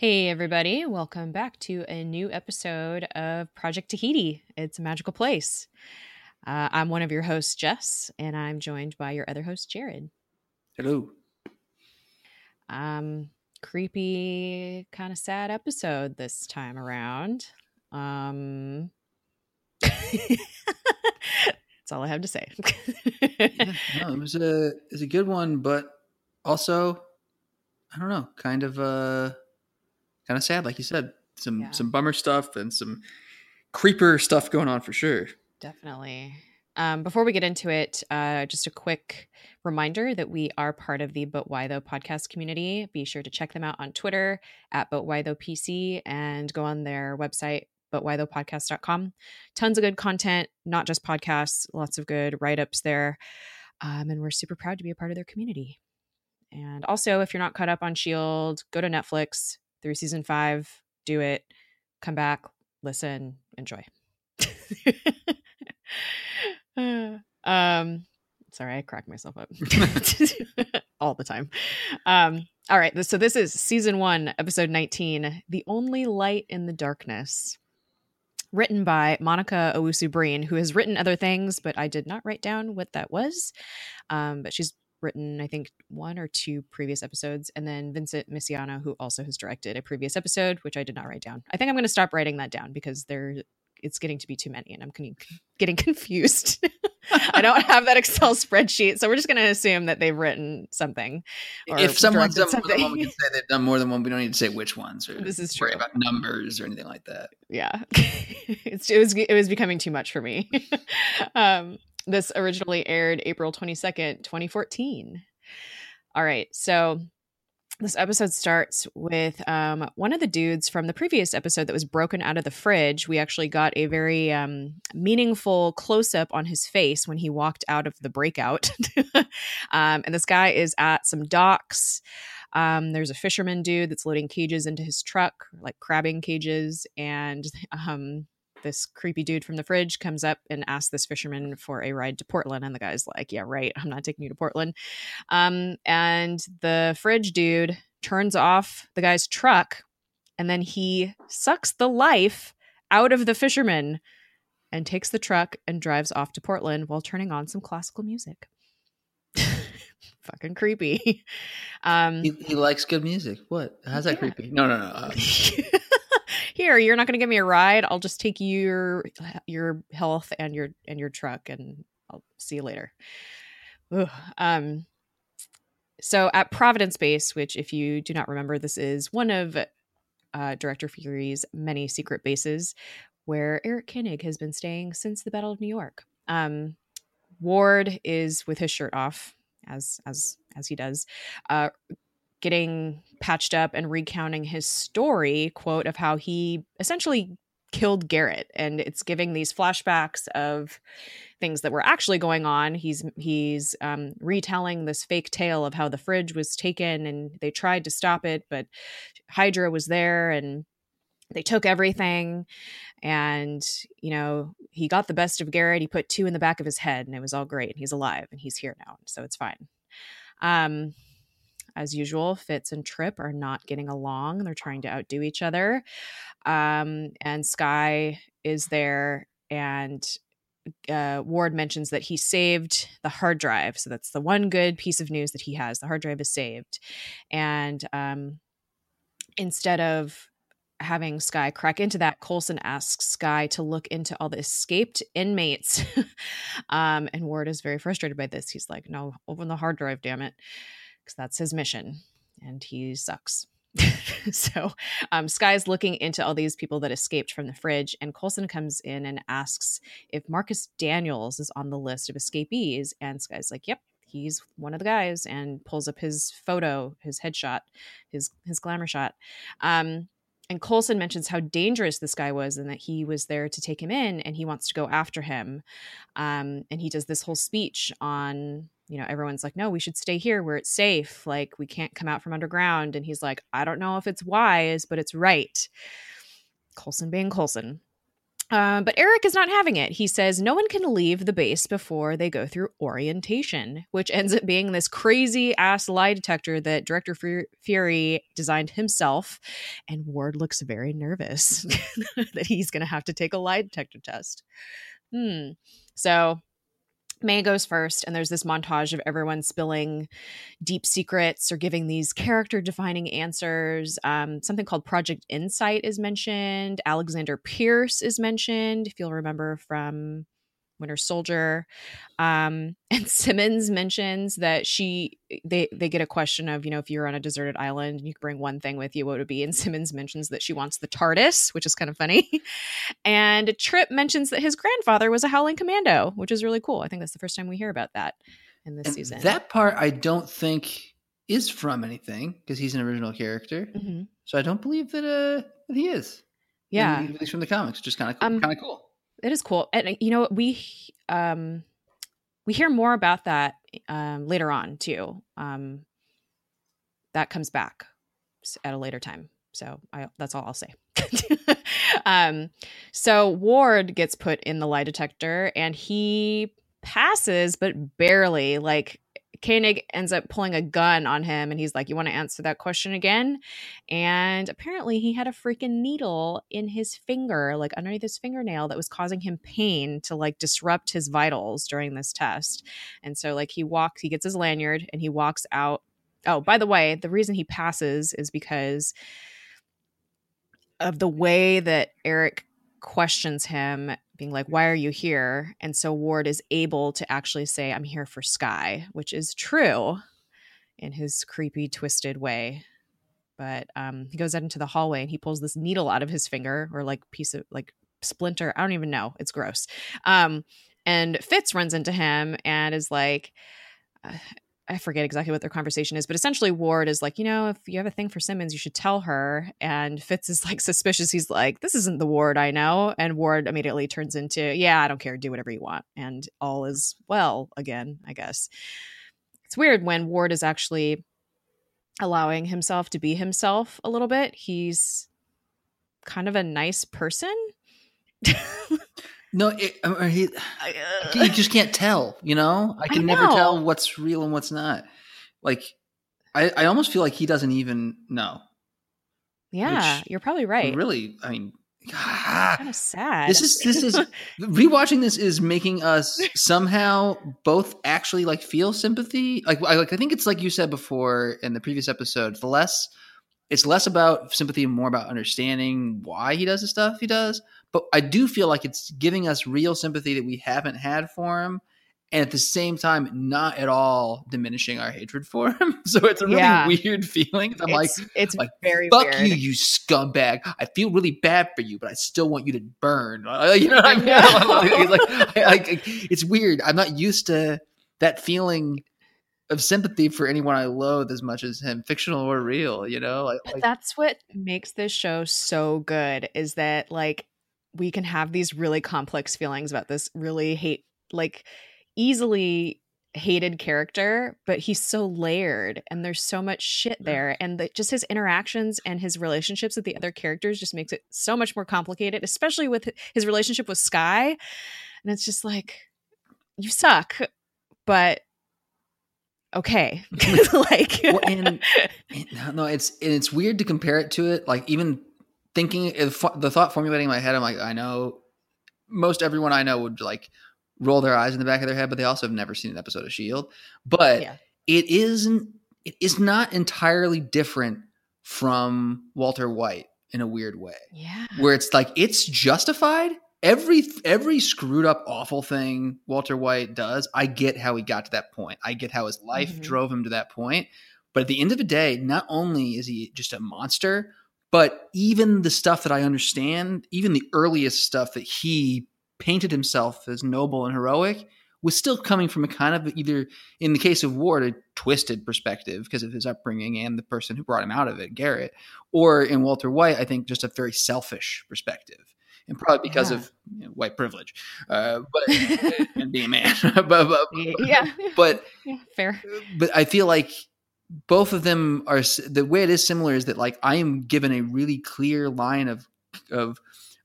Hey, everybody. Welcome back to a new episode of Project Tahiti. It's a magical place. Uh, I'm one of your hosts, Jess, and I'm joined by your other host, Jared. Hello. Um, creepy, kind of sad episode this time around. Um, that's all I have to say. yeah, no, it was a it was a good one, but also I don't know, kind of uh kind of sad, like you said. Some Yeah. some bummer stuff and some creeper stuff going on for sure. Definitely. Um, before we get into it, uh, just a quick reminder that we are part of the But Why Though podcast community. Be sure to check them out on Twitter at But Why Though PC and go on their website, butwhythoughpodcast.com. Tons of good content, not just podcasts, lots of good write ups there. Um, and we're super proud to be a part of their community. And also, if you're not caught up on S.H.I.E.L.D., go to Netflix through season five, do it, come back, listen, enjoy. um sorry i crack myself up all the time um all right so this is season one episode 19 the only light in the darkness written by monica owusu breen who has written other things but i did not write down what that was um but she's written i think one or two previous episodes and then vincent misiano who also has directed a previous episode which i did not write down i think i'm going to stop writing that down because there it's getting to be too many and i'm getting, getting confused i don't have that excel spreadsheet so we're just going to assume that they've written something or if someone's done directed more than one, we can say they've done more than one. We don't need to say which ones or This is true. about numbers or anything like that. yeah it's, it was it was becoming too much for me um this originally aired april 22nd 2014 all right so this episode starts with um, one of the dudes from the previous episode that was broken out of the fridge. We actually got a very um, meaningful close up on his face when he walked out of the breakout. um, and this guy is at some docks. Um, there's a fisherman dude that's loading cages into his truck, like crabbing cages. And um, this creepy dude from the fridge comes up and asks this fisherman for a ride to Portland. And the guy's like, Yeah, right. I'm not taking you to Portland. Um, and the fridge dude turns off the guy's truck and then he sucks the life out of the fisherman and takes the truck and drives off to Portland while turning on some classical music. Fucking creepy. Um, He, he likes good music. What? How's that Yeah. creepy? No, no, no. Uh, Here, you're not going to give me a ride. I'll just take your your health and your and your truck, and I'll see you later. Um. So at Providence Base, which, if you do not remember, this is one of uh, Director Fury's many secret bases, where Eric Koenig has been staying since the Battle of New York. Um, Ward is with his shirt off, as as as he does, uh, getting patched up and recounting his story quote of how he essentially killed Garrett. And it's giving these flashbacks of things that were actually going on. He's he's um, retelling this fake tale of how the fridge was taken and they tried to stop it but Hydra was there and they took everything. And you know he got the best of Garrett. He put two in the back of his head and it was all great and he's alive and he's here now. So it's fine. Um as usual, Fitz and Trip are not getting along. They're trying to outdo each other. Um, and Skye is there, and uh, Ward mentions that he saved the hard drive. So that's the one good piece of news that he has. The hard drive is saved. And um, instead of having Skye crack into that, Coulson asks Skye to look into all the escaped inmates. um, and Ward is very frustrated by this. He's like, no, open the hard drive, damn it. Because that's his mission. And he sucks. so um, Skye's looking into all these people that escaped from the fridge, and Coulson comes in and asks if Marcus Daniels is on the list of escapees. And Skye's like, yep, he's one of the guys, and pulls up his photo, his headshot, his his glamour shot. Um, and Coulson mentions how dangerous this guy was and that he was there to take him in and he wants to go after him. Um, and he does this whole speech on, you know, everyone's like, no, we should stay here where it's safe. Like, we can't come out from underground. And he's like, I don't know if it's wise, but it's right. Coulson being Coulson. Uh, but Eric is not having it. He says no one can leave the base before they go through orientation, which ends up being this crazy ass lie detector that Director Fury designed himself. And Ward looks very nervous that he's going to have to take a lie detector test. Hmm. So May goes first, and there's this montage of everyone spilling deep secrets or giving these character defining answers. Um, something called Project Insight is mentioned. Alexander Pierce is mentioned, if you'll remember from Winter Soldier. Um, and Simmons mentions that she they they get a question of you know if you're on a deserted island and you could bring one thing with you, what would it be? And Simmons mentions that she wants the TARDIS, which is kind of funny. and Trip mentions that his grandfather was a Howling Commando, which is really cool. I think that's the first time we hear about that in this and season. That part I don't think is from anything because he's an original character. Mm-hmm. So I don't believe that uh that he is. Yeah, at least from the comics, just kind of um, kind of cool it is cool. And you know we um we hear more about that um later on too um that comes back at a later time. So i that's all i'll say. Um so ward gets put in the lie detector and he passes but barely like Koenig ends up pulling a gun on him and he's like, You want to answer that question again? And apparently he had a freaking needle in his finger, like underneath his fingernail, that was causing him pain to like disrupt his vitals during this test. And so, like, he walks, he gets his lanyard and he walks out. Oh, by the way, the reason he passes is because of the way that Eric questions him being like, Why are you here? And so Ward is able to actually say, I'm here for Sky, which is true in his creepy, twisted way. But um, he goes out into the hallway and he pulls this needle out of his finger or like piece of like splinter. I don't even know. It's gross. Um, and Fitz runs into him and is like, I forget exactly what their conversation is, but essentially Ward is like, you know, if you have a thing for Simmons, you should tell her. And Fitz is like suspicious. He's like, this isn't the Ward I know. And Ward immediately turns into, yeah, I don't care. Do whatever you want. And all is well again, I guess. It's weird when Ward is actually allowing himself to be himself a little bit. He's kind of a nice person. No, it, I mean, uh, he, you just can't tell. You know, I can I never tell what's real and what's not. Like, I, I almost feel like he doesn't even know. Yeah, you're probably right. Really, I mean, ah, kind of sad. This is this is rewatching this is making us somehow both actually like feel sympathy. Like I like I think it's like you said before in the previous episode. The less it's less about sympathy and more about understanding why he does the stuff he does. But I do feel like it's giving us real sympathy that we haven't had for him. And at the same time, not at all diminishing our hatred for him. so it's a really yeah. weird feeling. I'm it's, like, it's like, very fuck weird. you, you scumbag. I feel really bad for you, but I still want you to burn. You know what I mean? like, I, I, it's weird. I'm not used to that feeling of sympathy for anyone I loathe as much as him, fictional or real. You know, like, like that's what makes this show so good. Is that like we can have these really complex feelings about this really hate like easily hated character but he's so layered and there's so much shit there and the, just his interactions and his relationships with the other characters just makes it so much more complicated especially with his relationship with Skye. and it's just like you suck but okay like well, and, and, no it's and it's weird to compare it to it like even thinking the thought formulating in my head i'm like i know most everyone i know would like roll their eyes in the back of their head but they also have never seen an episode of shield but yeah. it isn't it is not entirely different from walter white in a weird way. Yeah. Where it's like it's justified. Every every screwed up awful thing walter white does i get how he got to that point. I get how his life mm-hmm. drove him to that point. But at the end of the day not only is he just a monster but even the stuff that I understand, even the earliest stuff that he painted himself as noble and heroic, was still coming from a kind of either, in the case of Ward, a twisted perspective because of his upbringing and the person who brought him out of it, Garrett, or in Walter White, I think just a very selfish perspective. And probably because yeah. of you know, white privilege, uh, but and being a man, but, but, yeah, but yeah, fair. But I feel like both of them are the way it is similar is that like I am given a really clear line of of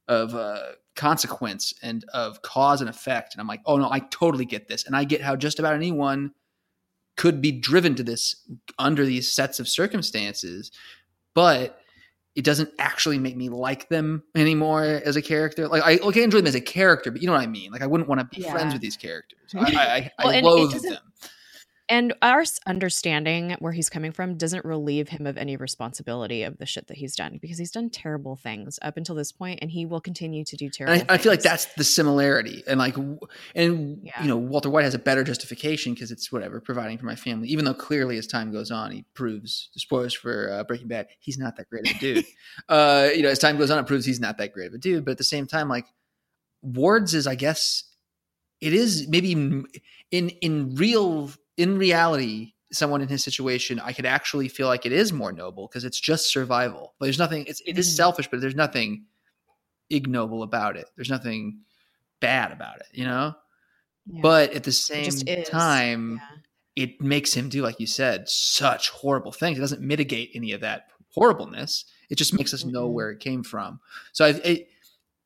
of uh, consequence and of cause and effect. And I'm like, oh no, I totally get this. And I get how just about anyone could be driven to this under these sets of circumstances. But it doesn't actually make me like them anymore as a character. Like I, like I enjoy them as a character, but you know what I mean. Like I wouldn't want to be yeah. friends with these characters. I, I, well, I loathe them. And our understanding where he's coming from doesn't relieve him of any responsibility of the shit that he's done because he's done terrible things up until this point, and he will continue to do terrible. I, I, feel like that's the similarity, and like, and yeah. you know, Walter White has a better justification because it's whatever providing for my family. Even though clearly, as time goes on, he proves spoilers for uh, Breaking Bad, he's not that great of a dude. uh, you know, as time goes on, it proves he's not that great of a dude. But at the same time, like Ward's is, I guess, it is maybe in in real in reality, someone in his situation, I could actually feel like it is more noble because it's just survival. But there's nothing. It's it is mm-hmm. selfish, but there's nothing ignoble about it. There's nothing bad about it, you know. Yeah. But at the same time, yeah. it makes him do, like you said, such horrible things. It doesn't mitigate any of that horribleness. It just makes us mm-hmm. know where it came from. So I, it,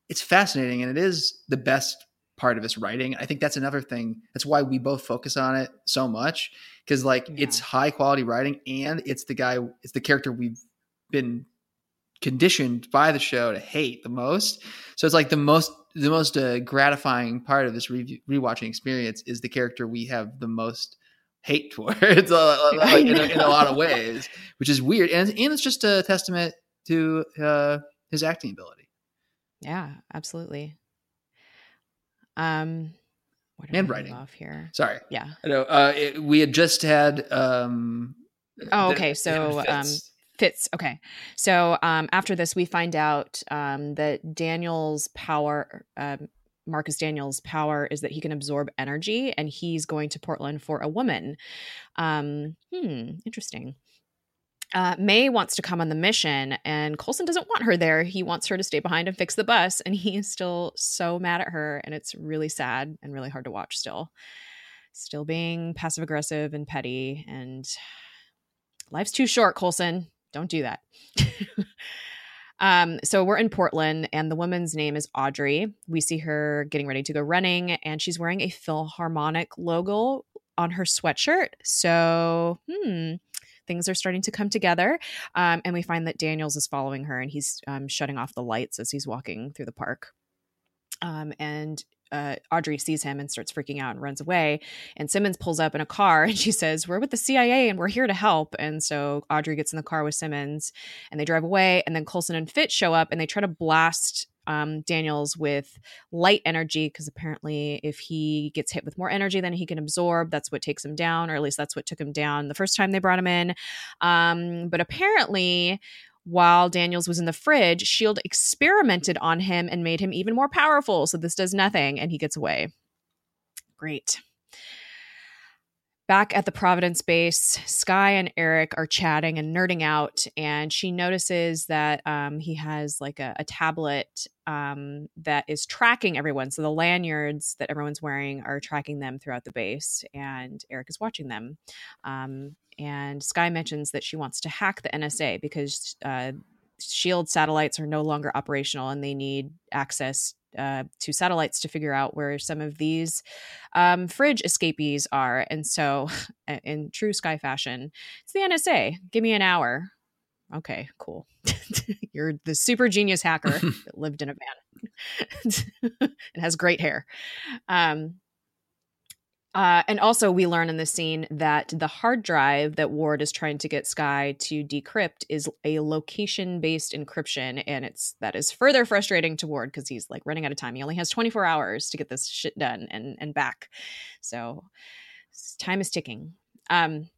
it's fascinating, and it is the best part of his writing. I think that's another thing. That's why we both focus on it so much because like yeah. it's high quality writing and it's the guy, it's the character we've been conditioned by the show to hate the most. So it's like the most the most uh, gratifying part of this re- rewatching experience is the character we have the most hate towards uh, like in, a, in, a, lot of ways, which is weird and and it's just a testament to uh, his acting ability. Yeah, absolutely. Um, what and writing off here. Sorry. Yeah. I know. Uh, it, we had just had. Um, oh, okay. So um, Fitz. Okay. So um, after this, we find out um, that Daniel's power, um, Marcus Daniel's power, is that he can absorb energy, and he's going to Portland for a woman. Um, hmm. Interesting uh, May wants to come on the mission, and Coulson doesn't want her there. He wants her to stay behind and fix the bus, and he is still so mad at her, and it's really sad and really hard to watch. Still, still being passive aggressive and petty, and life's too short. Coulson, don't do that. um, so we're in Portland, and the woman's name is Audrey. We see her getting ready to go running, and she's wearing a Philharmonic logo on her sweatshirt. So, hmm things are starting to come together. Um, and we find that Daniels is following her and he's um, shutting off the lights as he's walking through the park. Um, and uh, Audrey sees him and starts freaking out and runs away. And Simmons pulls up in a car and she says, We're with the CIA and we're here to help. And so Audrey gets in the car with Simmons and they drive away. And then Coulson and Fitz show up and they try to blast um, Daniels with light energy because apparently, if he gets hit with more energy than he can absorb, that's what takes him down, or at least that's what took him down the first time they brought him in. Um, but apparently, while Daniels was in the fridge, Shield experimented on him and made him even more powerful. So this does nothing, and he gets away. Great. Back at the Providence base, Skye and Eric are chatting and nerding out, and she notices that um, he has like a, a tablet um, that is tracking everyone. So the lanyards that everyone's wearing are tracking them throughout the base, and Eric is watching them. Um, and Skye mentions that she wants to hack the NSA because uh, Shield satellites are no longer operational and they need access uh, to satellites to figure out where some of these um, fridge escapees are. And so, in true Skye fashion, it's the NSA. Give me an hour. Okay, cool. You're the super genius hacker that lived in a van and has great hair. Um, uh, and also, we learn in the scene that the hard drive that Ward is trying to get Skye to decrypt is a location-based encryption, and it's that is further frustrating to Ward because he's like running out of time. He only has 24 hours to get this shit done and and back, so time is ticking. Um,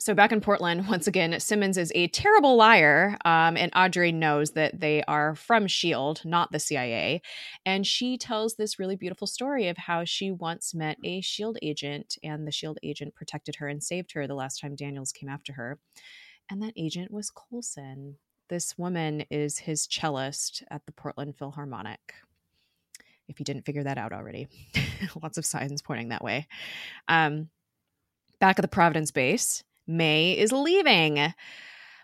so back in Portland, once again, Simmons is a terrible liar, um, and Audrey knows that they are from Shield, not the CIA, and she tells this really beautiful story of how she once met a Shield agent, and the Shield agent protected her and saved her the last time Daniels came after her, and that agent was Coulson. This woman is his cellist at the Portland Philharmonic. If you didn't figure that out already, lots of signs pointing that way. Um, back at the Providence base. May is leaving,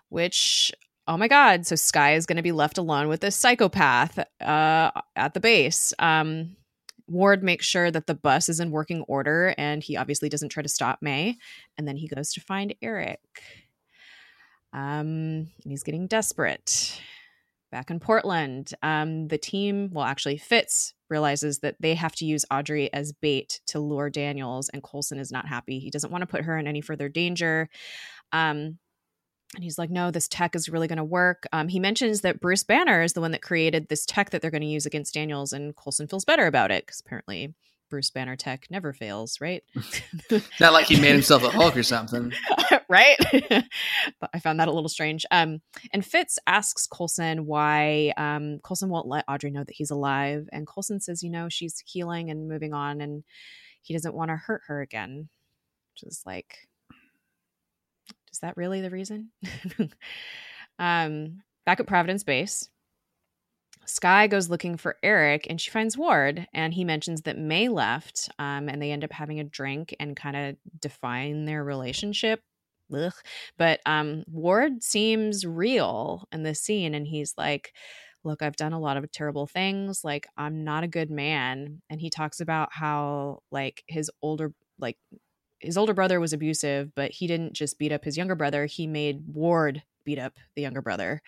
which oh my god, so skye is going to be left alone with this psychopath uh, at the base. Um, Ward makes sure that the bus is in working order, and he obviously doesn't try to stop May. And then he goes to find Eric. Um, he's getting desperate. Back in Portland, um, the team, well, actually, Fitz realizes that they have to use Audrey as bait to lure Daniels, and Coulson is not happy. He doesn't want to put her in any further danger. Um, and he's like, no, this tech is really going to work. Um, he mentions that Bruce Banner is the one that created this tech that they're going to use against Daniels, and Coulson feels better about it because apparently Bruce Banner tech never fails, right? Not like he made himself a Hulk or something. right? but I found that a little strange. Um, and Fitz asks Coulson why um, Coulson won't let Audrey know that he's alive. And Coulson says, you know, she's healing and moving on, and he doesn't want to hurt her again, which is like, is that really the reason? um, back at Providence Base, Skye goes looking for Eric and she finds Ward, and he mentions that May left, um, and they end up having a drink and kind of define their relationship. Ugh. But um, Ward seems real in this scene, and he's like, Look, I've done a lot of terrible things. Like, I'm not a good man. And he talks about how, like, his older, like, his older brother was abusive, but he didn't just beat up his younger brother. He made Ward beat up the younger brother.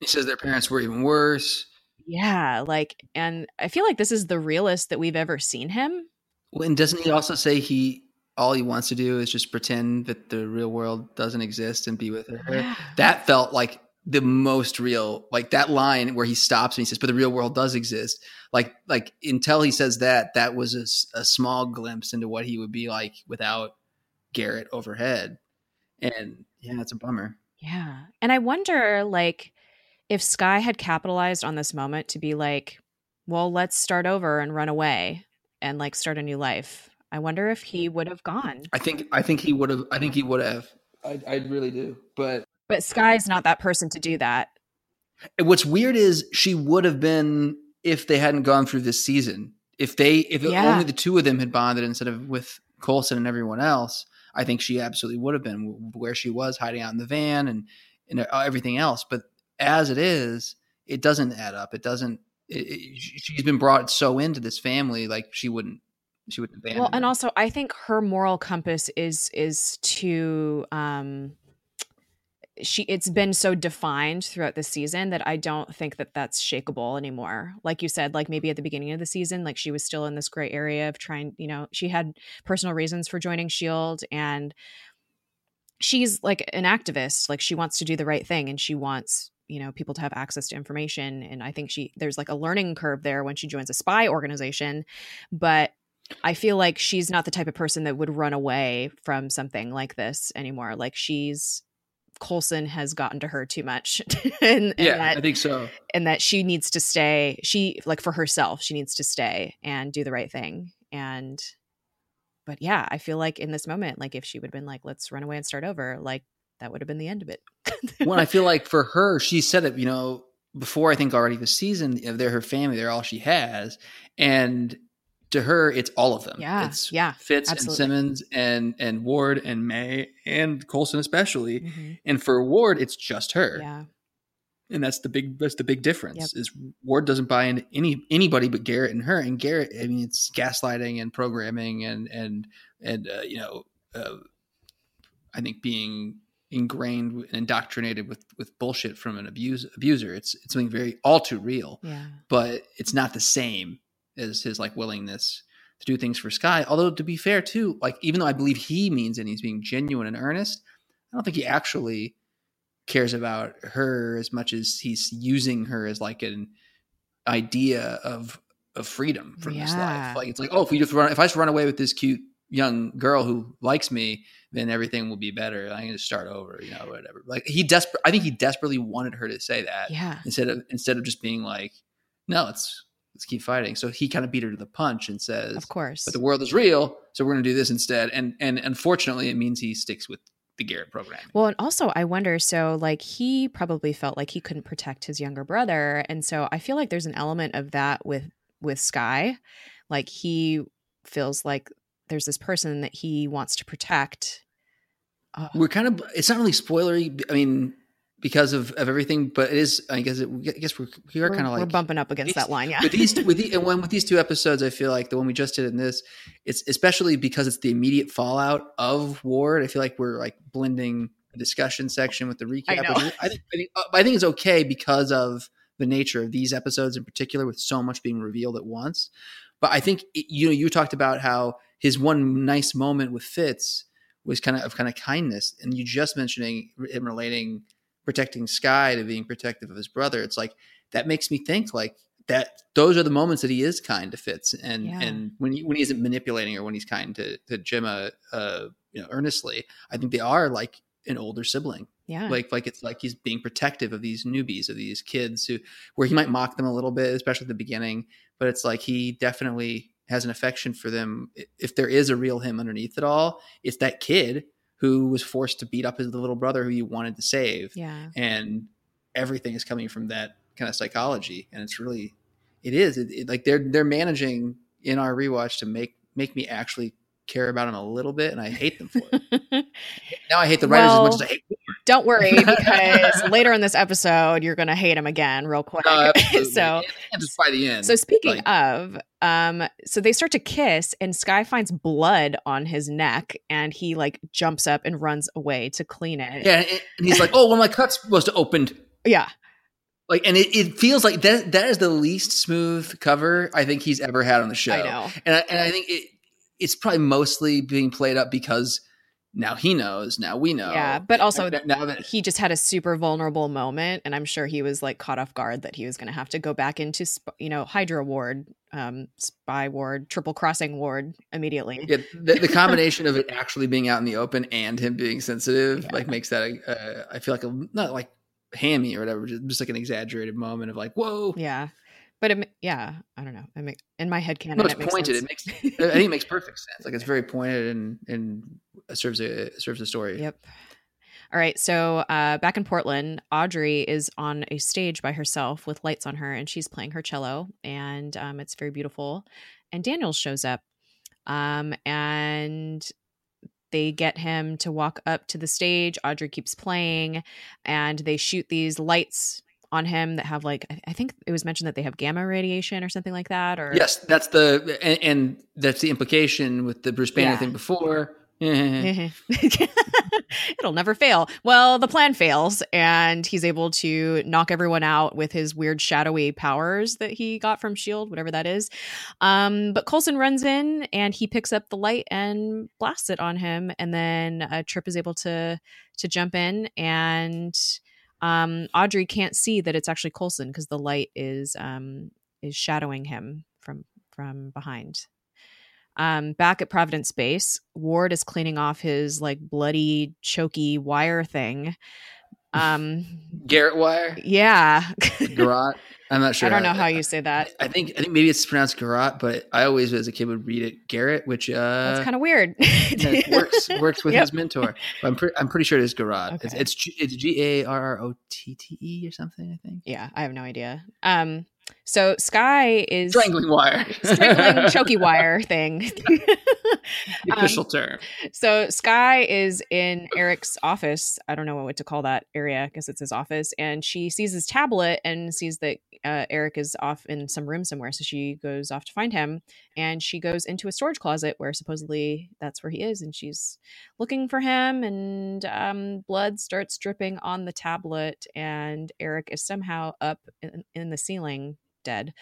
He says their parents were even worse. Yeah, like, and I feel like this is the realest that we've ever seen him. Well, and doesn't he also say he all he wants to do is just pretend that the real world doesn't exist and be with her? Yeah. That felt like the most real like that line where he stops and he says but the real world does exist like like until he says that that was a, a small glimpse into what he would be like without garrett overhead and yeah it's a bummer yeah and i wonder like if Skye had capitalized on this moment to be like, well, let's start over and run away and like start a new life, I wonder if he would have gone. I think I think he would have. I think he would have. I, I really do. But but Skye's not that person to do that. What's weird is she would have been if they hadn't gone through this season. If they if yeah. only the two of them had bonded instead of with Coulson and everyone else, I think she absolutely would have been where she was hiding out in the van and and uh, everything else. But as it is, it doesn't add up. It doesn't. It, it, she's been brought so into this family, like she wouldn't. She wouldn't abandon. Well, and also, I think her moral compass is is to. um she it's been so defined throughout the season that I don't think that that's shakable anymore. Like you said, like maybe at the beginning of the season, like she was still in this gray area of trying, you know, she had personal reasons for joining Shield and she's like an activist, like she wants to do the right thing and she wants you know people to have access to information and i think she there's like a learning curve there when she joins a spy organization but i feel like she's not the type of person that would run away from something like this anymore like she's Coulson has gotten to her too much. and, and yeah, that, I think so. And that she needs to stay. She like for herself, she needs to stay and do the right thing. And, but yeah, I feel like in this moment, like if she would have been like, let's run away and start over, like that would have been the end of it. when I feel like for her, she said it, you know, before I think already the season, they're her family, they're all she has. And to her, it's all of them. Yeah. It's yeah, Fitz absolutely. and Simmons and and Ward and May and Coulson especially. Mm-hmm. And for Ward, it's just her. Yeah. And that's the big that's the big difference yep. is Ward doesn't buy into any anybody but Garrett and her. And Garrett, I mean, it's gaslighting and programming and and and uh, you know, uh, I think being ingrained and indoctrinated with with bullshit from an abuse, abuser. It's it's something very all too real. Yeah. But it's not the same as his like willingness to do things for Skye. Although to be fair too, like even though I believe he means and he's being genuine and earnest, I don't think he actually cares about her as much as he's using her as like an idea of of freedom from yeah. his life. Like it's like, oh, if we just run if I just run away with this cute young girl who likes me, then everything will be better. I can just start over, you know, whatever. Like he desperate, I think he desperately wanted her to say that, yeah. Instead of instead of just being like, no, let's let's keep fighting. So he kind of beat her to the punch and says, of course, but the world is real, so we're going to do this instead. And and unfortunately, it means he sticks with the Garrett program. Well, and also I wonder, so like he probably felt like he couldn't protect his younger brother, and so I feel like there's an element of that with with Skye. like he feels like there's this person that he wants to protect. Uh, We're kind of it's not really spoilery. I mean, because of, of everything. But it is, I guess, it, I guess we're we are kind of like we're bumping up against these- that line. Yeah. with these with the, and when with these two episodes, I feel like the one we just did in this, it's especially because it's the immediate fallout of Ward. I feel like we're like blending the discussion section with the recap. I know. I think I think, uh, I think it's okay because of the nature of these episodes in particular, with so much being revealed at once. But I think it- you know you talked about how his one nice moment with Fitz was kind of of kind of kindness, and you just mentioning him relating protecting Skye to being protective of his brother. It's like that makes me think like that those are the moments that he is kind to Fitz and Yeah. and when he when he isn't manipulating or when he's kind to to Gemma uh you know earnestly I think they are like an older sibling yeah. like like it's like he's being protective of these newbies of these kids who where he might mock them a little bit especially at the beginning but it's like he definitely has an affection for them if there is a real him underneath it all it's that kid who was forced to beat up his little brother who he wanted to save yeah. and everything is coming from that kind of psychology and it's really it is it, it- like they're they're managing in our rewatch to make make me actually care about him a little bit and i hate them for it now i hate the writers Well, as much as i hate Don't worry, because later in this episode, you're going to hate him again real quick. No, so, and, and just by the end so speaking like- of, um, so they start to kiss, and Skye finds blood on his neck, and he like jumps up and runs away to clean it. yeah and, and he's like oh well my cut's supposed to opened yeah, like and it, it feels like that that is the least smooth cover i think he's ever had on the show I know. and I, and I think it it's probably mostly being played up because now he knows now we know Yeah, but also now that he just had a super vulnerable moment, and I'm sure he was like caught off guard that he was going to have to go back into, sp- you know, Hydra ward, um, spy ward, triple crossing ward immediately. yeah, the, the combination of it actually being out in the open and him being sensitive Yeah. like makes that a, uh, I feel like a not like hammy or whatever just, just like an exaggerated moment of like whoa Yeah, but it, yeah, I don't know. I make in my head canon. no, it's it makes pointed. sense. It makes I think it makes perfect sense. Like it's very pointed and and serves a serves a story. Yep. All right. So uh, back in Portland, Audrey is on a stage by herself with lights on her, and she's playing her cello, and um, it's very beautiful. And Daniel shows up, um, and they get him to walk up to the stage. Audrey keeps playing, and they shoot these lights on him that have like I- think it was mentioned that they have gamma radiation or something like that. Or Yes, that's the and, and that's the implication with the Bruce Banner Yeah. thing before. It'll never fail. Well, the plan fails, and he's able to knock everyone out with his weird shadowy powers that he got from Shield, whatever that is. Um, but Coulson runs in and he picks up the light and blasts it on him, and then uh, Trip is able to to jump in, and um, Audrey can't see that it's actually Coulson because the light is um, is shadowing him from from behind. Um, back at Providence Base, Ward is cleaning off his like bloody, choky wire thing. Um, Garrett Wire, yeah, Garrot. I'm not sure. I don't know how you say that. I think I think maybe it's pronounced Garrot, but I always as a kid would read it Garrett, which uh That's kind of weird. works works with Yep. his mentor. But I'm pretty I'm pretty sure it is Garrot. It's Okay. it's G- it's G A R R O T T E or something. I think Yeah, I have no idea. Um, so Skye is strangling wire, strangling choky wire thing. the official term. so Skye is in Eric's office. I don't know what to call that area. I guess it's his office. And she sees his tablet and sees that uh, Eric is off in some room somewhere. So she goes off to find him. And she goes into a storage closet where supposedly that's where he is. And she's looking for him. And um, blood starts dripping on the tablet. And Eric is somehow up in, in the ceiling, dead.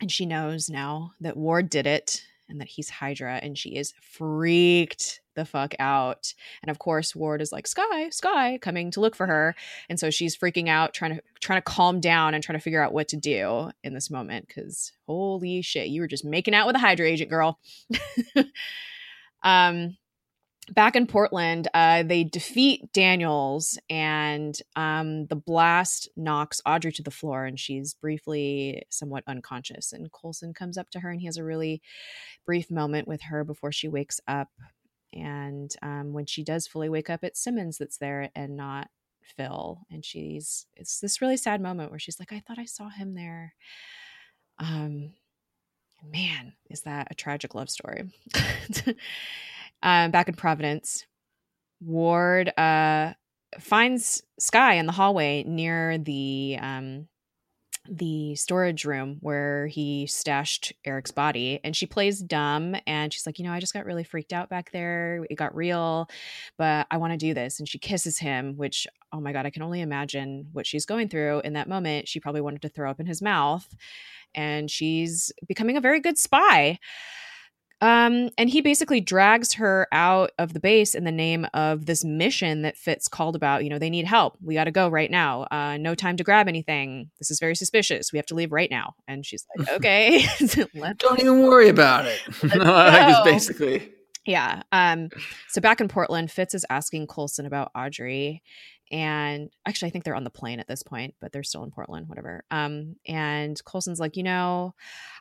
And she knows now that Ward did it and that he's Hydra, and she is freaked the fuck out. And of course, Ward is like, Skye, Skye, coming to look for her. And so she's freaking out, trying to trying to calm down and trying to figure out what to do in this moment. Cause holy shit, you were just making out with a Hydra agent, girl. um back in Portland, uh, they defeat Daniels, and um, the blast knocks Audrey to the floor, and she's briefly somewhat unconscious. And Coulson comes up to her, and he has a really brief moment with her before she wakes up. And um, when she does fully wake up, it's Simmons that's there and not Phil. And she's it's this really sad moment where she's like, "I thought I saw him there." Um, man, is that a tragic love story? um, back in Providence, Ward uh, finds Skye in the hallway near the um, the storage room where he stashed Eric's body and she plays dumb and she's like, you know, I just got really freaked out back there. It got real, but I want to do this. And she kisses him, which, oh my God, I can only imagine what she's going through in that moment. She probably wanted to throw up in his mouth and she's becoming a very good spy. Um, and he basically drags her out of the base in the name of this mission that Fitz called about. You know, they need help. We got to go right now. Uh, no time to grab anything. This is very suspicious. We have to leave right now. And she's like, okay. Don't even worry about it. basically. Yeah. Um, so back in Portland, Fitz is asking Coulson about Audrey and actually i think they're on the plane at this point but they're still in portland whatever um and coulson's like you know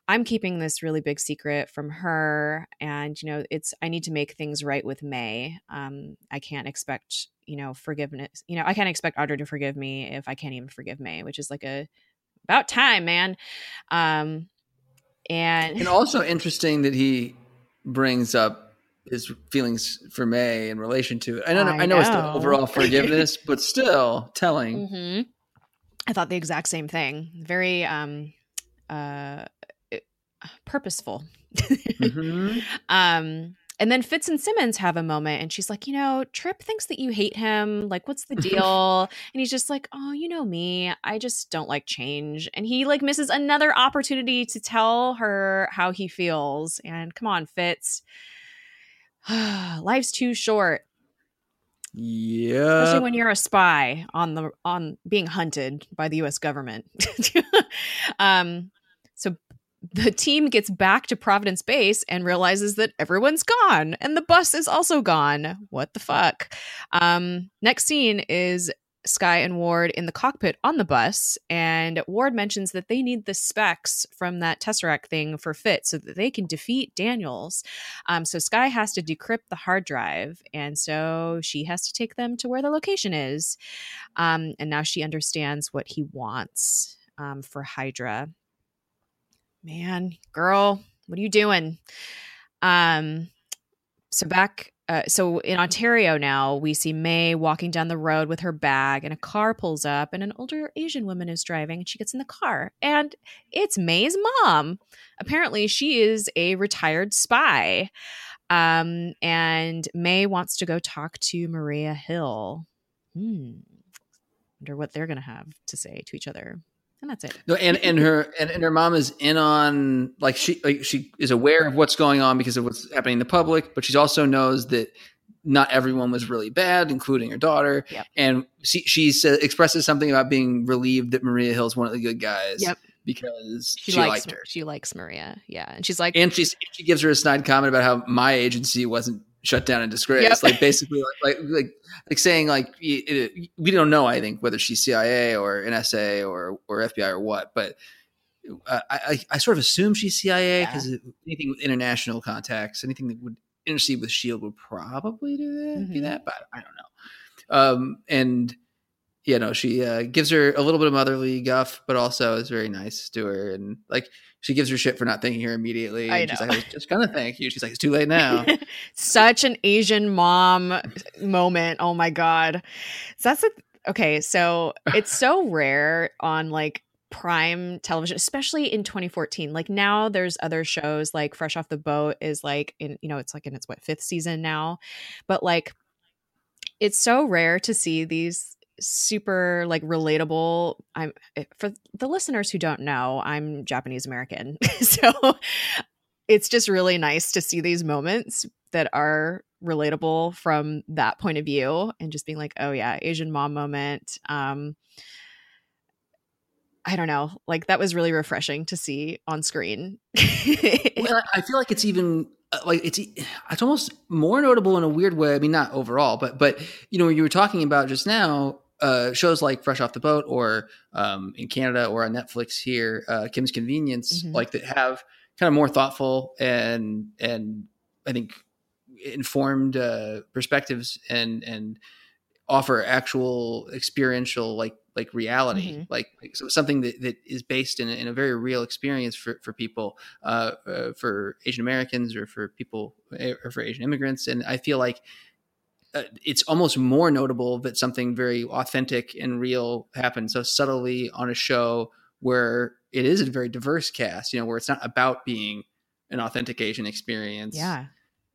i'm keeping this really big secret from her and you know it's i need to make things right with may. Um i can't expect you know forgiveness you know i can't expect audrey to forgive me if i can't even forgive may which is like a about time man. Um and and also interesting that he brings up his feelings for May in relation to it. I know, I know, I know. it's the overall forgiveness, but still telling. Mm-hmm. I thought the exact same thing. Very um, uh, purposeful. mm-hmm. um, and then Fitz and Simmons have a moment, and she's like, you know, Trip thinks that you hate him. Like, what's the deal? and he's just like, oh, you know me. I just don't like change. And he like misses another opportunity to tell her how he feels. And come on, Fitz life's too short. Yeah. Especially when you're a spy on the on being hunted by the US government. um so the team gets back to Providence Base and realizes that everyone's gone and the bus is also gone. What the fuck? Um next scene is Skye and Ward in the cockpit on the bus, and Ward mentions that they need the specs from that Tesseract thing for Fit so that they can defeat Daniels. Um, so Skye has to decrypt the hard drive, and so she has to take them to where the location is. Um, and now she understands what he wants um, for Hydra. Man, girl, what are you doing? Um, so back uh, so in Ontario now, we see May walking down the road with her bag, and a car pulls up, and an older Asian woman is driving, and she gets in the car, and it's May's mom. Apparently, she is a retired spy, um, and May wants to go talk to Maria Hill. Hmm. Wonder what they're going to have to say to each other and that's it. No, and and her and, and her mom is in on like she like she is aware of what's going on because of what's happening in the public, but she also knows that not everyone was really bad, including her daughter. Yep. And she she says, expresses something about being relieved that Maria Hill's one of the good guys. Yep. Because she, she likes, liked her. She likes Maria. Yeah. And she's like And she's she gives her a snide comment about how my agency wasn't shut down in disgrace. Yep. Like basically, like, like like like saying like it, we don't know. I think whether she's CIA or NSA or or FBI or what, but uh, I I sort of assume she's CIA because yeah. anything with international contacts, anything that would intercede with Shield would probably do that. Mm-hmm. Do that, but I don't know. Um, and you know, she uh, gives her a little bit of motherly guff, but also is very nice to her. And like, she gives her shit for not thanking her immediately. I and know. she's like, I just gonna thank you. She's like, it's too late now. Such an Asian mom moment. Oh my God. So that's a, okay. So it's so rare on like prime television, especially in 2014. Like now there's other shows like Fresh Off the Boat is like in, you know, it's like in its what fifth season now. But like, it's so rare to see these super like relatable. I'm eh, for the listeners who don't know i'm japanese american. So it's just really nice to see these moments that are relatable from that point of view and just being like oh yeah asian mom moment. Um i don't know. Like that was really refreshing to see on screen. Well, i feel like it's even uh, like it's it's almost more notable in a weird way. I mean, not overall, but but you know, you were talking about just now uh, shows like Fresh Off the Boat or um, in Canada or on Netflix here, uh, Kim's Convenience, mm-hmm. like that have kind of more thoughtful and and I think informed uh, perspectives and and offer actual experiential like like reality mm-hmm. like, like, so something that, that is based in, in a very real experience for, for people uh, uh, for asian americans or for people eh, or for asian immigrants and i feel like uh, it's almost more notable that something very authentic and real happened so subtly on a show where it is a very diverse cast, you know, where it's not about being an authentic Asian experience. Yeah.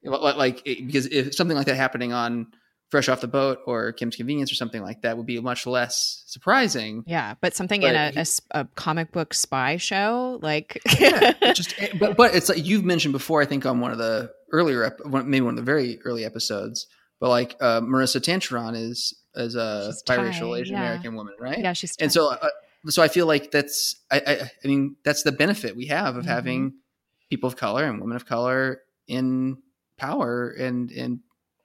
Like, because if something like that happening on Fresh Off the Boat or Kim's Convenience or something like that would be much less surprising. Yeah, but something but in a, a, a, comic book spy show, like yeah, just eh, but but it's like you've mentioned before. I think on one of the earlier, maybe one of the very early episodes, but like uh, Maurissa Tancharoen is is a she's biracial Asian yeah. American woman, right? Yeah, she's Thai. and so uh, so I feel like that's I, I, I mean that's the benefit we have of mm-hmm. having people of color and women of color in power and and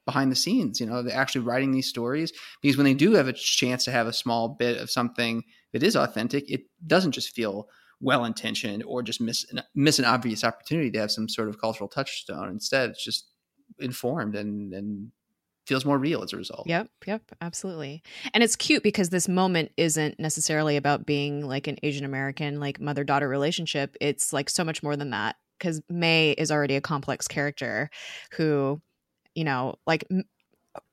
behind the scenes you know they're actually writing these stories because when they do have a chance to have a small bit of something that is authentic it doesn't just feel well intentioned or just miss miss an obvious opportunity to have some sort of cultural touchstone instead it's just informed and and feels more real as a result. Yep, yep, absolutely. And it's cute because this moment isn't necessarily about being like an Asian American like mother-daughter relationship. It's like so much more than that cuz May is already a complex character who, you know, like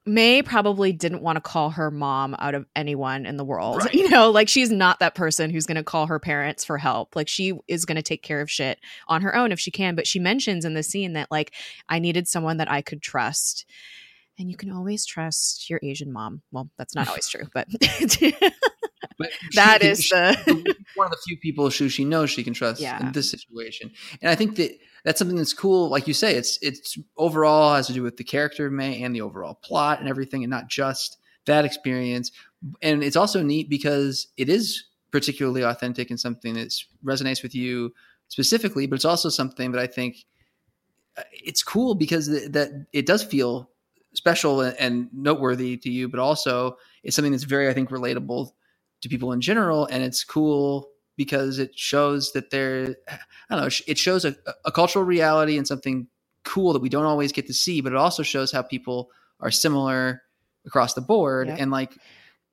May probably didn't want to call her mom out of anyone in the world. Right. You know, like she's not that person who's going to call her parents for help. Like she is going to take care of shit on her own if she can. But she mentions in the scene that, like, I needed someone that I could trust and you can always trust your Asian mom. Well, that's not always true, but, but that is the one of the few people who she knows she can trust yeah. in this situation. And I think that that's something that's cool. Like you say, it's it's overall has to do with the character of May and the overall plot and everything, and not just that experience. And it's also neat because it is particularly authentic and something that resonates with you specifically, but it's also something that I think uh, it's cool because that it does feel special and noteworthy to you, but also it's something that's very, I think, relatable to people in general. And it's cool because it shows that there, I don't know, it shows a, a cultural reality and something cool that we don't always get to see, but it also shows how people are similar across the board. Yep. And like,